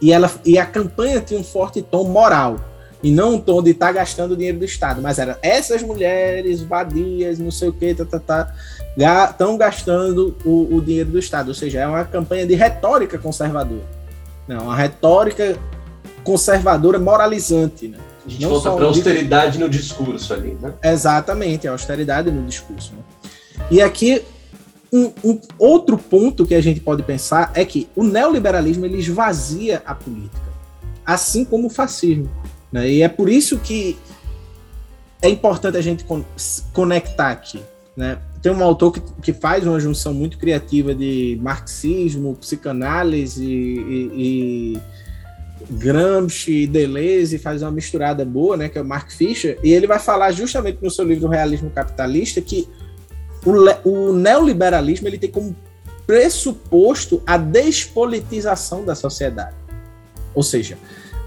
E, ela, e a campanha tinha um forte tom moral. E não um tom de estar tá gastando dinheiro do Estado, mas era essas mulheres, vadias, não sei o que, tá, tá, tá, estão gastando o, o dinheiro do Estado. Ou seja, é uma campanha de retórica conservadora. Não, uma retórica conservadora moralizante. Né? A gente não volta para austeridade no discurso ali, né? Exatamente, a austeridade no discurso. Né? E aqui um, um, outro ponto que a gente pode pensar é que o neoliberalismo ele esvazia a política, assim como o fascismo. Né? E é por isso que é importante a gente con conectar aqui. Né? Tem um autor que, que faz uma junção muito criativa de marxismo, psicanálise e, e, e Gramsci, Deleuze, faz uma misturada boa, né, que é o Mark Fisher, e ele vai falar justamente no seu livro Realismo Capitalista que o, o neoliberalismo ele tem como pressuposto a despolitização da sociedade. Ou seja,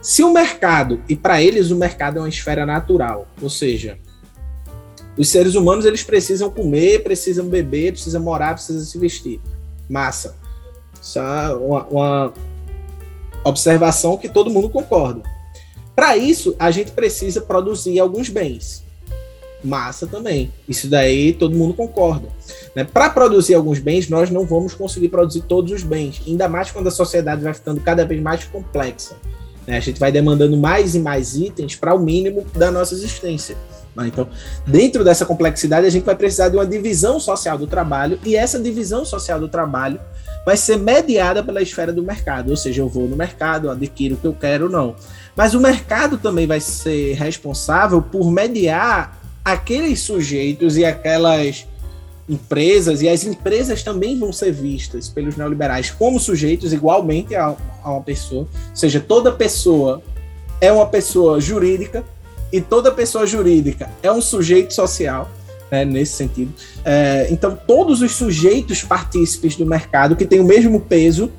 se o mercado, e para eles o mercado é uma esfera natural, ou seja, os seres humanos eles precisam comer, precisam beber, precisam morar, precisam se vestir. Massa. Isso é uma, uma observação que todo mundo concorda. Para isso, a gente precisa produzir alguns bens massa também. Isso daí todo mundo concorda. Né? Para produzir alguns bens, nós não vamos conseguir produzir todos os bens, ainda mais quando a sociedade vai ficando cada vez mais complexa. Né? A gente vai demandando mais e mais itens para o mínimo da nossa existência. Né? Então, dentro dessa complexidade, a gente vai precisar de uma divisão social do trabalho, e essa divisão social do trabalho vai ser mediada pela esfera do mercado, ou seja, eu vou no mercado, adquiro o que eu quero ou não. Mas o mercado também vai ser responsável por mediar aqueles sujeitos e aquelas empresas, e as empresas também vão ser vistas pelos neoliberais como sujeitos igualmente a, a uma pessoa, ou seja, toda pessoa é uma pessoa jurídica e toda pessoa jurídica é um sujeito social, né, nesse sentido. É, então, todos os sujeitos partícipes do mercado que têm o mesmo peso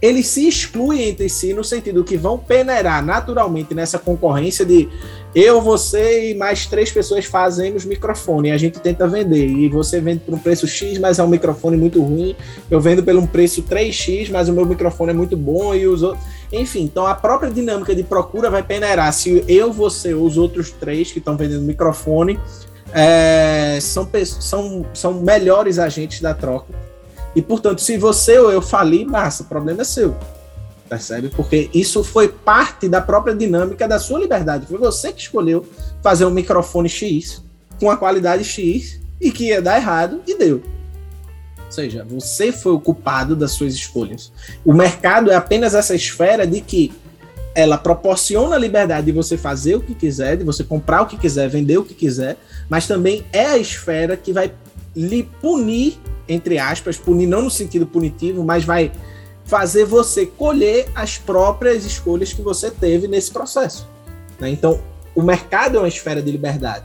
eles se excluem entre si no sentido que vão peneirar naturalmente nessa concorrência de eu, você e mais três pessoas fazemos microfone e a gente tenta vender. E você vende por um preço X, mas é um microfone muito ruim. Eu vendo pelo um preço 3X, mas o meu microfone é muito bom e os outros. Enfim, então a própria dinâmica de procura vai peneirar se eu, você ou os outros três que estão vendendo microfone é, são, são, são melhores agentes da troca e, portanto, se você ou eu falir, massa, o problema é seu. Percebe? Porque isso foi parte da própria dinâmica da sua liberdade. Foi você que escolheu fazer um microfone X com a qualidade X e que ia dar errado e deu. Ou seja, você foi o culpado das suas escolhas. O mercado é apenas essa esfera de que ela proporciona a liberdade de você fazer o que quiser, de você comprar o que quiser, vender o que quiser, mas também é a esfera que vai lhe punir entre aspas, punir não no sentido punitivo, mas vai fazer você colher as próprias escolhas que você teve nesse processo. Né? Então, o mercado é uma esfera de liberdade.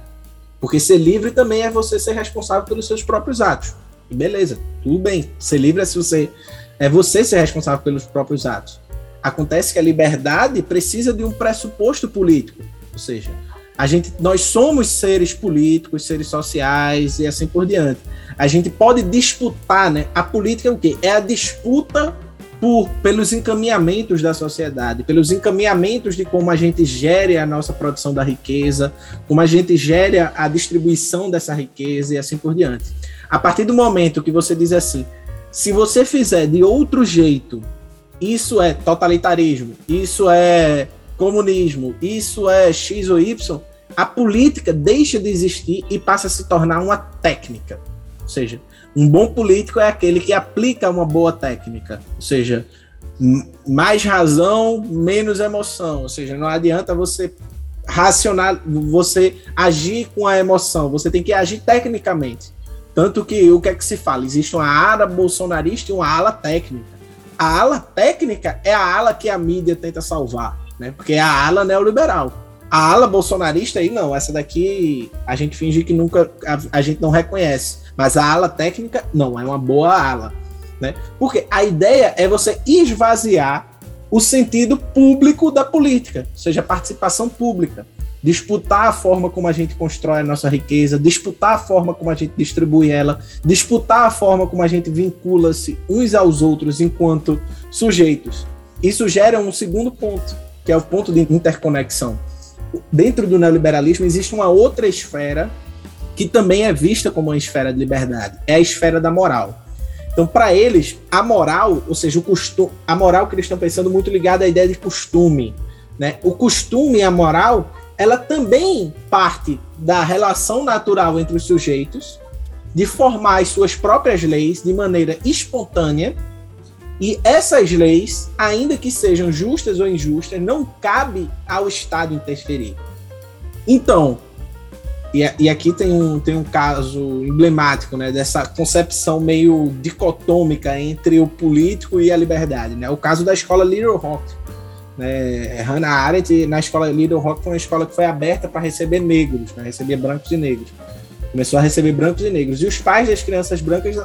Porque ser livre também é você ser responsável pelos seus próprios atos. E beleza, tudo bem. Ser livre é se você é você ser responsável pelos próprios atos. Acontece que a liberdade precisa de um pressuposto político, ou seja, a gente, nós somos seres políticos, seres sociais e assim por diante. A gente pode disputar, né? A política é o quê? É a disputa por, pelos encaminhamentos da sociedade, pelos encaminhamentos de como a gente gere a nossa produção da riqueza, como a gente gere a distribuição dessa riqueza e assim por diante. A partir do momento que você diz assim, se você fizer de outro jeito, isso é totalitarismo, isso é comunismo, isso é X ou Y, a política deixa de existir e passa a se tornar uma técnica. Ou seja, um bom político é aquele que aplica uma boa técnica. Ou seja, mais razão, menos emoção. Ou seja, não adianta você racional, você agir com a emoção, você tem que agir tecnicamente. Tanto que o que é que se fala? Existe uma ala bolsonarista e uma ala técnica. A ala técnica é a ala que a mídia tenta salvar, né? Porque a ala neoliberal. A ala bolsonarista aí não, essa daqui a gente finge que nunca a, a gente não reconhece, mas a ala técnica não, é uma boa ala, né? Porque a ideia é você esvaziar o sentido público da política, ou seja, participação pública. disputar a forma como a gente constrói a nossa riqueza, disputar a forma como a gente distribui ela, disputar a forma como a gente vincula-se uns aos outros enquanto sujeitos. Isso gera um segundo ponto, que é o ponto de interconexão. Dentro do neoliberalismo existe uma outra esfera que também é vista como uma esfera de liberdade, é a esfera da moral. Então, para eles, a moral, ou seja, o costume, a moral que eles estão pensando muito ligada à ideia de costume, né? O costume e a moral ela também parte da relação natural entre os sujeitos, de formar as suas próprias leis de maneira espontânea, e essas leis, ainda que sejam justas ou injustas, não cabe ao Estado interferir. Então, e, e aqui tem um, tem um caso emblemático né, dessa concepção meio dicotômica entre o político e a liberdade. Né? O caso da escola Little Rock né? Hannah Arendt, na escola Little Rock, foi uma escola que foi aberta para receber negros, né? receber brancos e negros. Começou a receber brancos e negros. E os pais das crianças brancas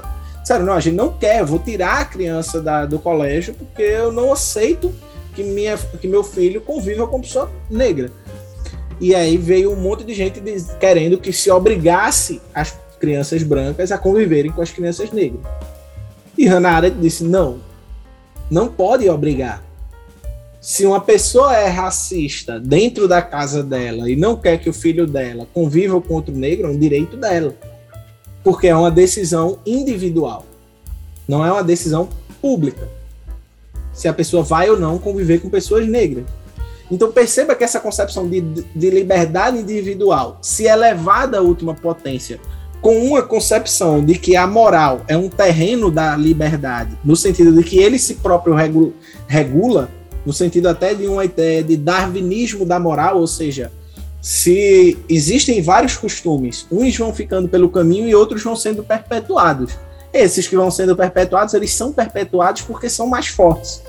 disseram: não, a gente não quer, vou tirar a criança da, do colégio porque eu não aceito que, minha, que meu filho conviva com pessoa negra. E aí veio um monte de gente querendo que se obrigasse as crianças brancas a conviverem com as crianças negras. E Hannah Arendt disse: não, não pode obrigar se uma pessoa é racista dentro da casa dela e não quer que o filho dela conviva com outro negro, é um direito dela. Porque é uma decisão individual. Não é uma decisão pública. Se a pessoa vai ou não conviver com pessoas negras. Então perceba que essa concepção de, de liberdade individual, se elevada à última potência, com uma concepção de que a moral é um terreno da liberdade, no sentido de que ele se próprio regula, no sentido até de uma ideia de darwinismo da moral, ou seja, se existem vários costumes, uns vão ficando pelo caminho e outros vão sendo perpetuados. Esses que vão sendo perpetuados, eles são perpetuados porque são mais fortes.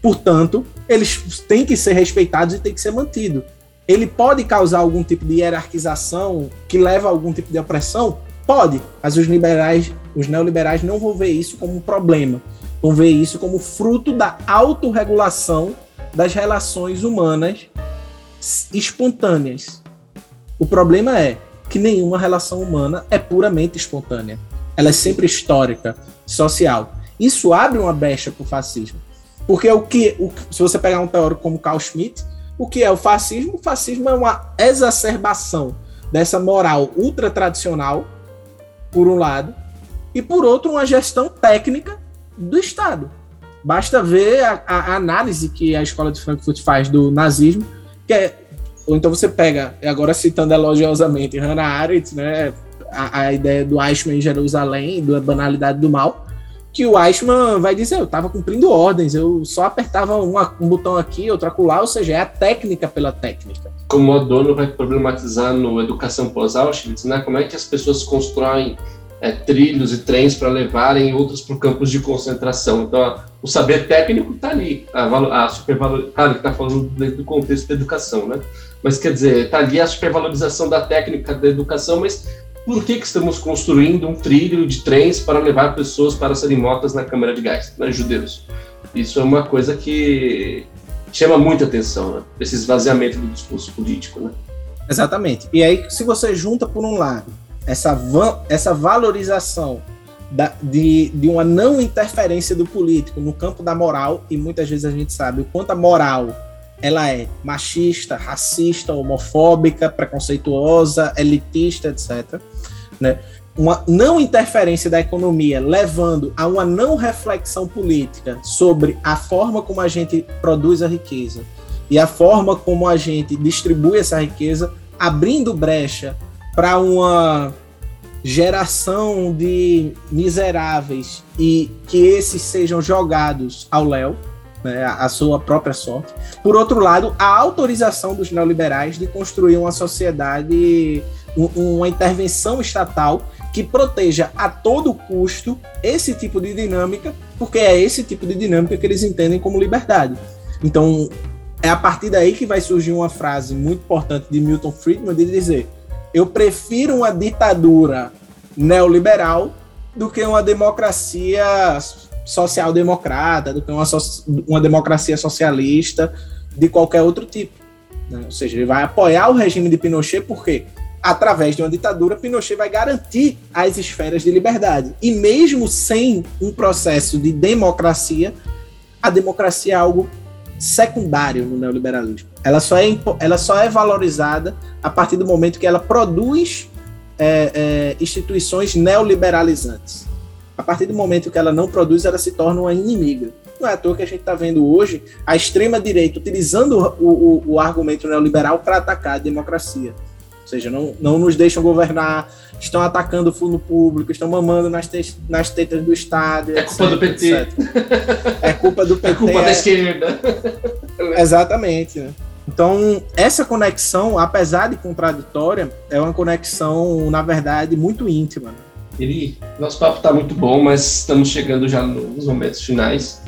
Portanto, eles têm que ser respeitados e têm que ser mantidos. Ele pode causar algum tipo de hierarquização que leva a algum tipo de opressão? Pode, mas os liberais, os neoliberais não vão ver isso como um problema vão ver isso como fruto da autorregulação das relações humanas espontâneas. O problema é que nenhuma relação humana é puramente espontânea. Ela é sempre histórica, social. Isso abre uma brecha para o fascismo. Porque o que, o, se você pegar um teórico como Carl Schmitt, o que é o fascismo? O fascismo é uma exacerbação dessa moral ultra tradicional, por um lado, e por outro, uma gestão técnica do Estado. Basta ver a, a, análise que a escola de Frankfurt faz do nazismo, que é, ou então você pega, agora citando elogiosamente Hannah Arendt, né, a, a ideia do Eichmann em Jerusalém, da banalidade do mal, que o Eichmann vai dizer, eu estava cumprindo ordens, eu só apertava uma, um botão aqui, outro acolá, ou seja, é a técnica pela técnica. Como o Adorno vai problematizar no Educação Pós-Auschwitz, né, como é que as pessoas constroem é, trilhos e trens para levarem outros para campos de concentração. Então, a, o saber técnico está ali, a, a claro que está falando dentro do contexto da educação, né? Mas quer dizer, está ali a supervalorização da técnica da educação, mas por que, que estamos construindo um trilho de trens para levar pessoas para serem mortas na câmara de gás, né, judeus? Isso é uma coisa que chama muita atenção, né? Esse esvaziamento do discurso político, né? Exatamente. E aí, se você junta por um lado essa, essa valorização da, de, de uma não interferência do político no campo da moral, e muitas vezes a gente sabe o quanto a moral ela é machista, racista, homofóbica, preconceituosa, elitista, etc. Né? Uma não interferência da economia levando a uma não reflexão política sobre a forma como a gente produz a riqueza e a forma como a gente distribui essa riqueza, abrindo brecha para uma geração de miseráveis e que esses sejam jogados ao léu, né, a sua própria sorte. Por outro lado, a autorização dos neoliberais de construir uma sociedade, uma intervenção estatal que proteja a todo custo esse tipo de dinâmica, porque é esse tipo de dinâmica que eles entendem como liberdade. Então, é a partir daí que vai surgir uma frase muito importante de Milton Friedman de dizer: eu prefiro uma ditadura neoliberal do que uma democracia social-democrata, do que uma, so uma democracia socialista de qualquer outro tipo. Né? Ou seja, ele vai apoiar o regime de Pinochet porque, através de uma ditadura, Pinochet vai garantir as esferas de liberdade. E mesmo sem um processo de democracia, a democracia é algo secundário no neoliberalismo. Ela só é, ela só é valorizada a partir do momento que ela produz é, é, instituições neoliberalizantes. A partir do momento que ela não produz, ela se torna uma inimiga. Não é à toa que a gente está vendo hoje a extrema-direita utilizando o, o, o argumento neoliberal para atacar a democracia. Ou seja, não, não nos deixam governar, estão atacando o fundo público, estão mamando nas, te nas tetas do Estado. É etc, culpa do PT. Etc. É culpa do PT. (laughs) É culpa da esquerda. Exatamente. Né? Então, essa conexão, apesar de contraditória, é uma conexão, na verdade, muito íntima. Né? Ele, nosso papo está muito bom, mas estamos chegando já nos momentos finais.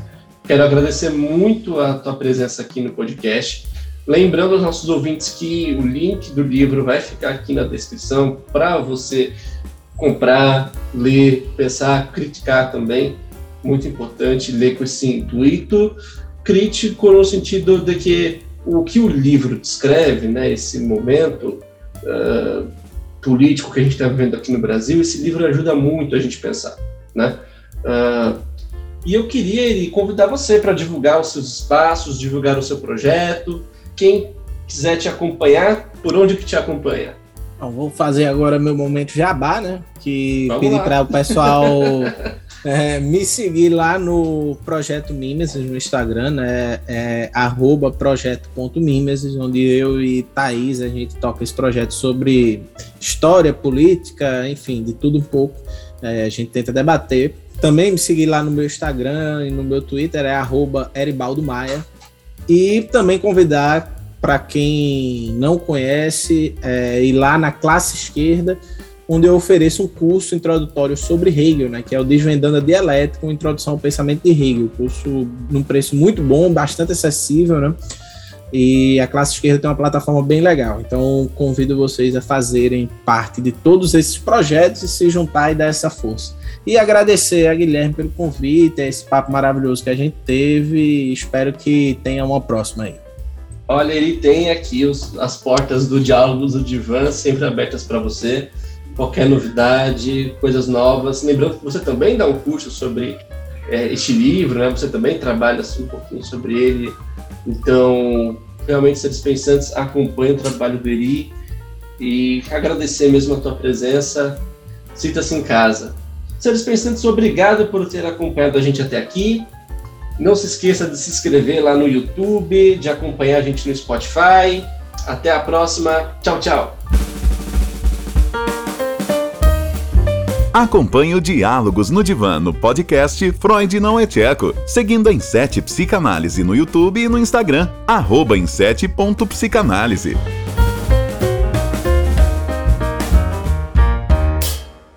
Quero agradecer muito a tua presença aqui no podcast. Lembrando aos nossos ouvintes que o link do livro vai ficar aqui na descrição para você comprar, ler, pensar, criticar também. Muito importante ler com esse intuito crítico no sentido de que o que o livro descreve, né, esse momento uh, político que a gente está vivendo aqui no Brasil, esse livro ajuda muito a gente pensar, né? Uh, e eu queria convidar você para divulgar os seus espaços, divulgar o seu projeto. Quem quiser te acompanhar, por onde que te acompanha? Bom, vou fazer agora meu momento jabá, né? Que Vamos pedir para o pessoal (laughs) é, me seguir lá no Projeto Mimesis no Instagram, né? É projeto.mimesis, onde eu e Thaís a gente toca esse projeto sobre história, política, enfim, de tudo um pouco. É, a gente tenta debater. Também me seguir lá no meu Instagram e no meu Twitter é @eribaldomaia. E também convidar para quem não conhece é, ir lá na classe esquerda, onde eu ofereço um curso introdutório sobre Hegel, né, que é o Desvendando a Dialética, com introdução ao pensamento de Hegel. Curso num preço muito bom, bastante acessível, né? E a classe esquerda tem uma plataforma bem legal. Então, convido vocês a fazerem parte de todos esses projetos e se juntar e dar essa força. E agradecer a Guilherme pelo convite, esse papo maravilhoso que a gente teve. Espero que tenha uma próxima aí. Olha, ele tem aqui os, as portas do Diálogos do Divã sempre abertas para você. Qualquer novidade, coisas novas. Lembrando que você também dá um curso sobre é, este livro, né? Você também trabalha assim, um pouquinho sobre ele. Então, realmente, ser dispensantes, acompanhe o trabalho do Eri e agradecer mesmo a tua presença. Sinta-se em casa. Senhores pensantes, obrigado por ter acompanhado a gente até aqui. Não se esqueça de se inscrever lá no YouTube, de acompanhar a gente no Spotify. Até a próxima. Tchau, tchau. Acompanhe o Diálogos no Divã no podcast Freud Não é Tcheco, seguindo a Insete Psicanálise no YouTube e no Instagram, arroba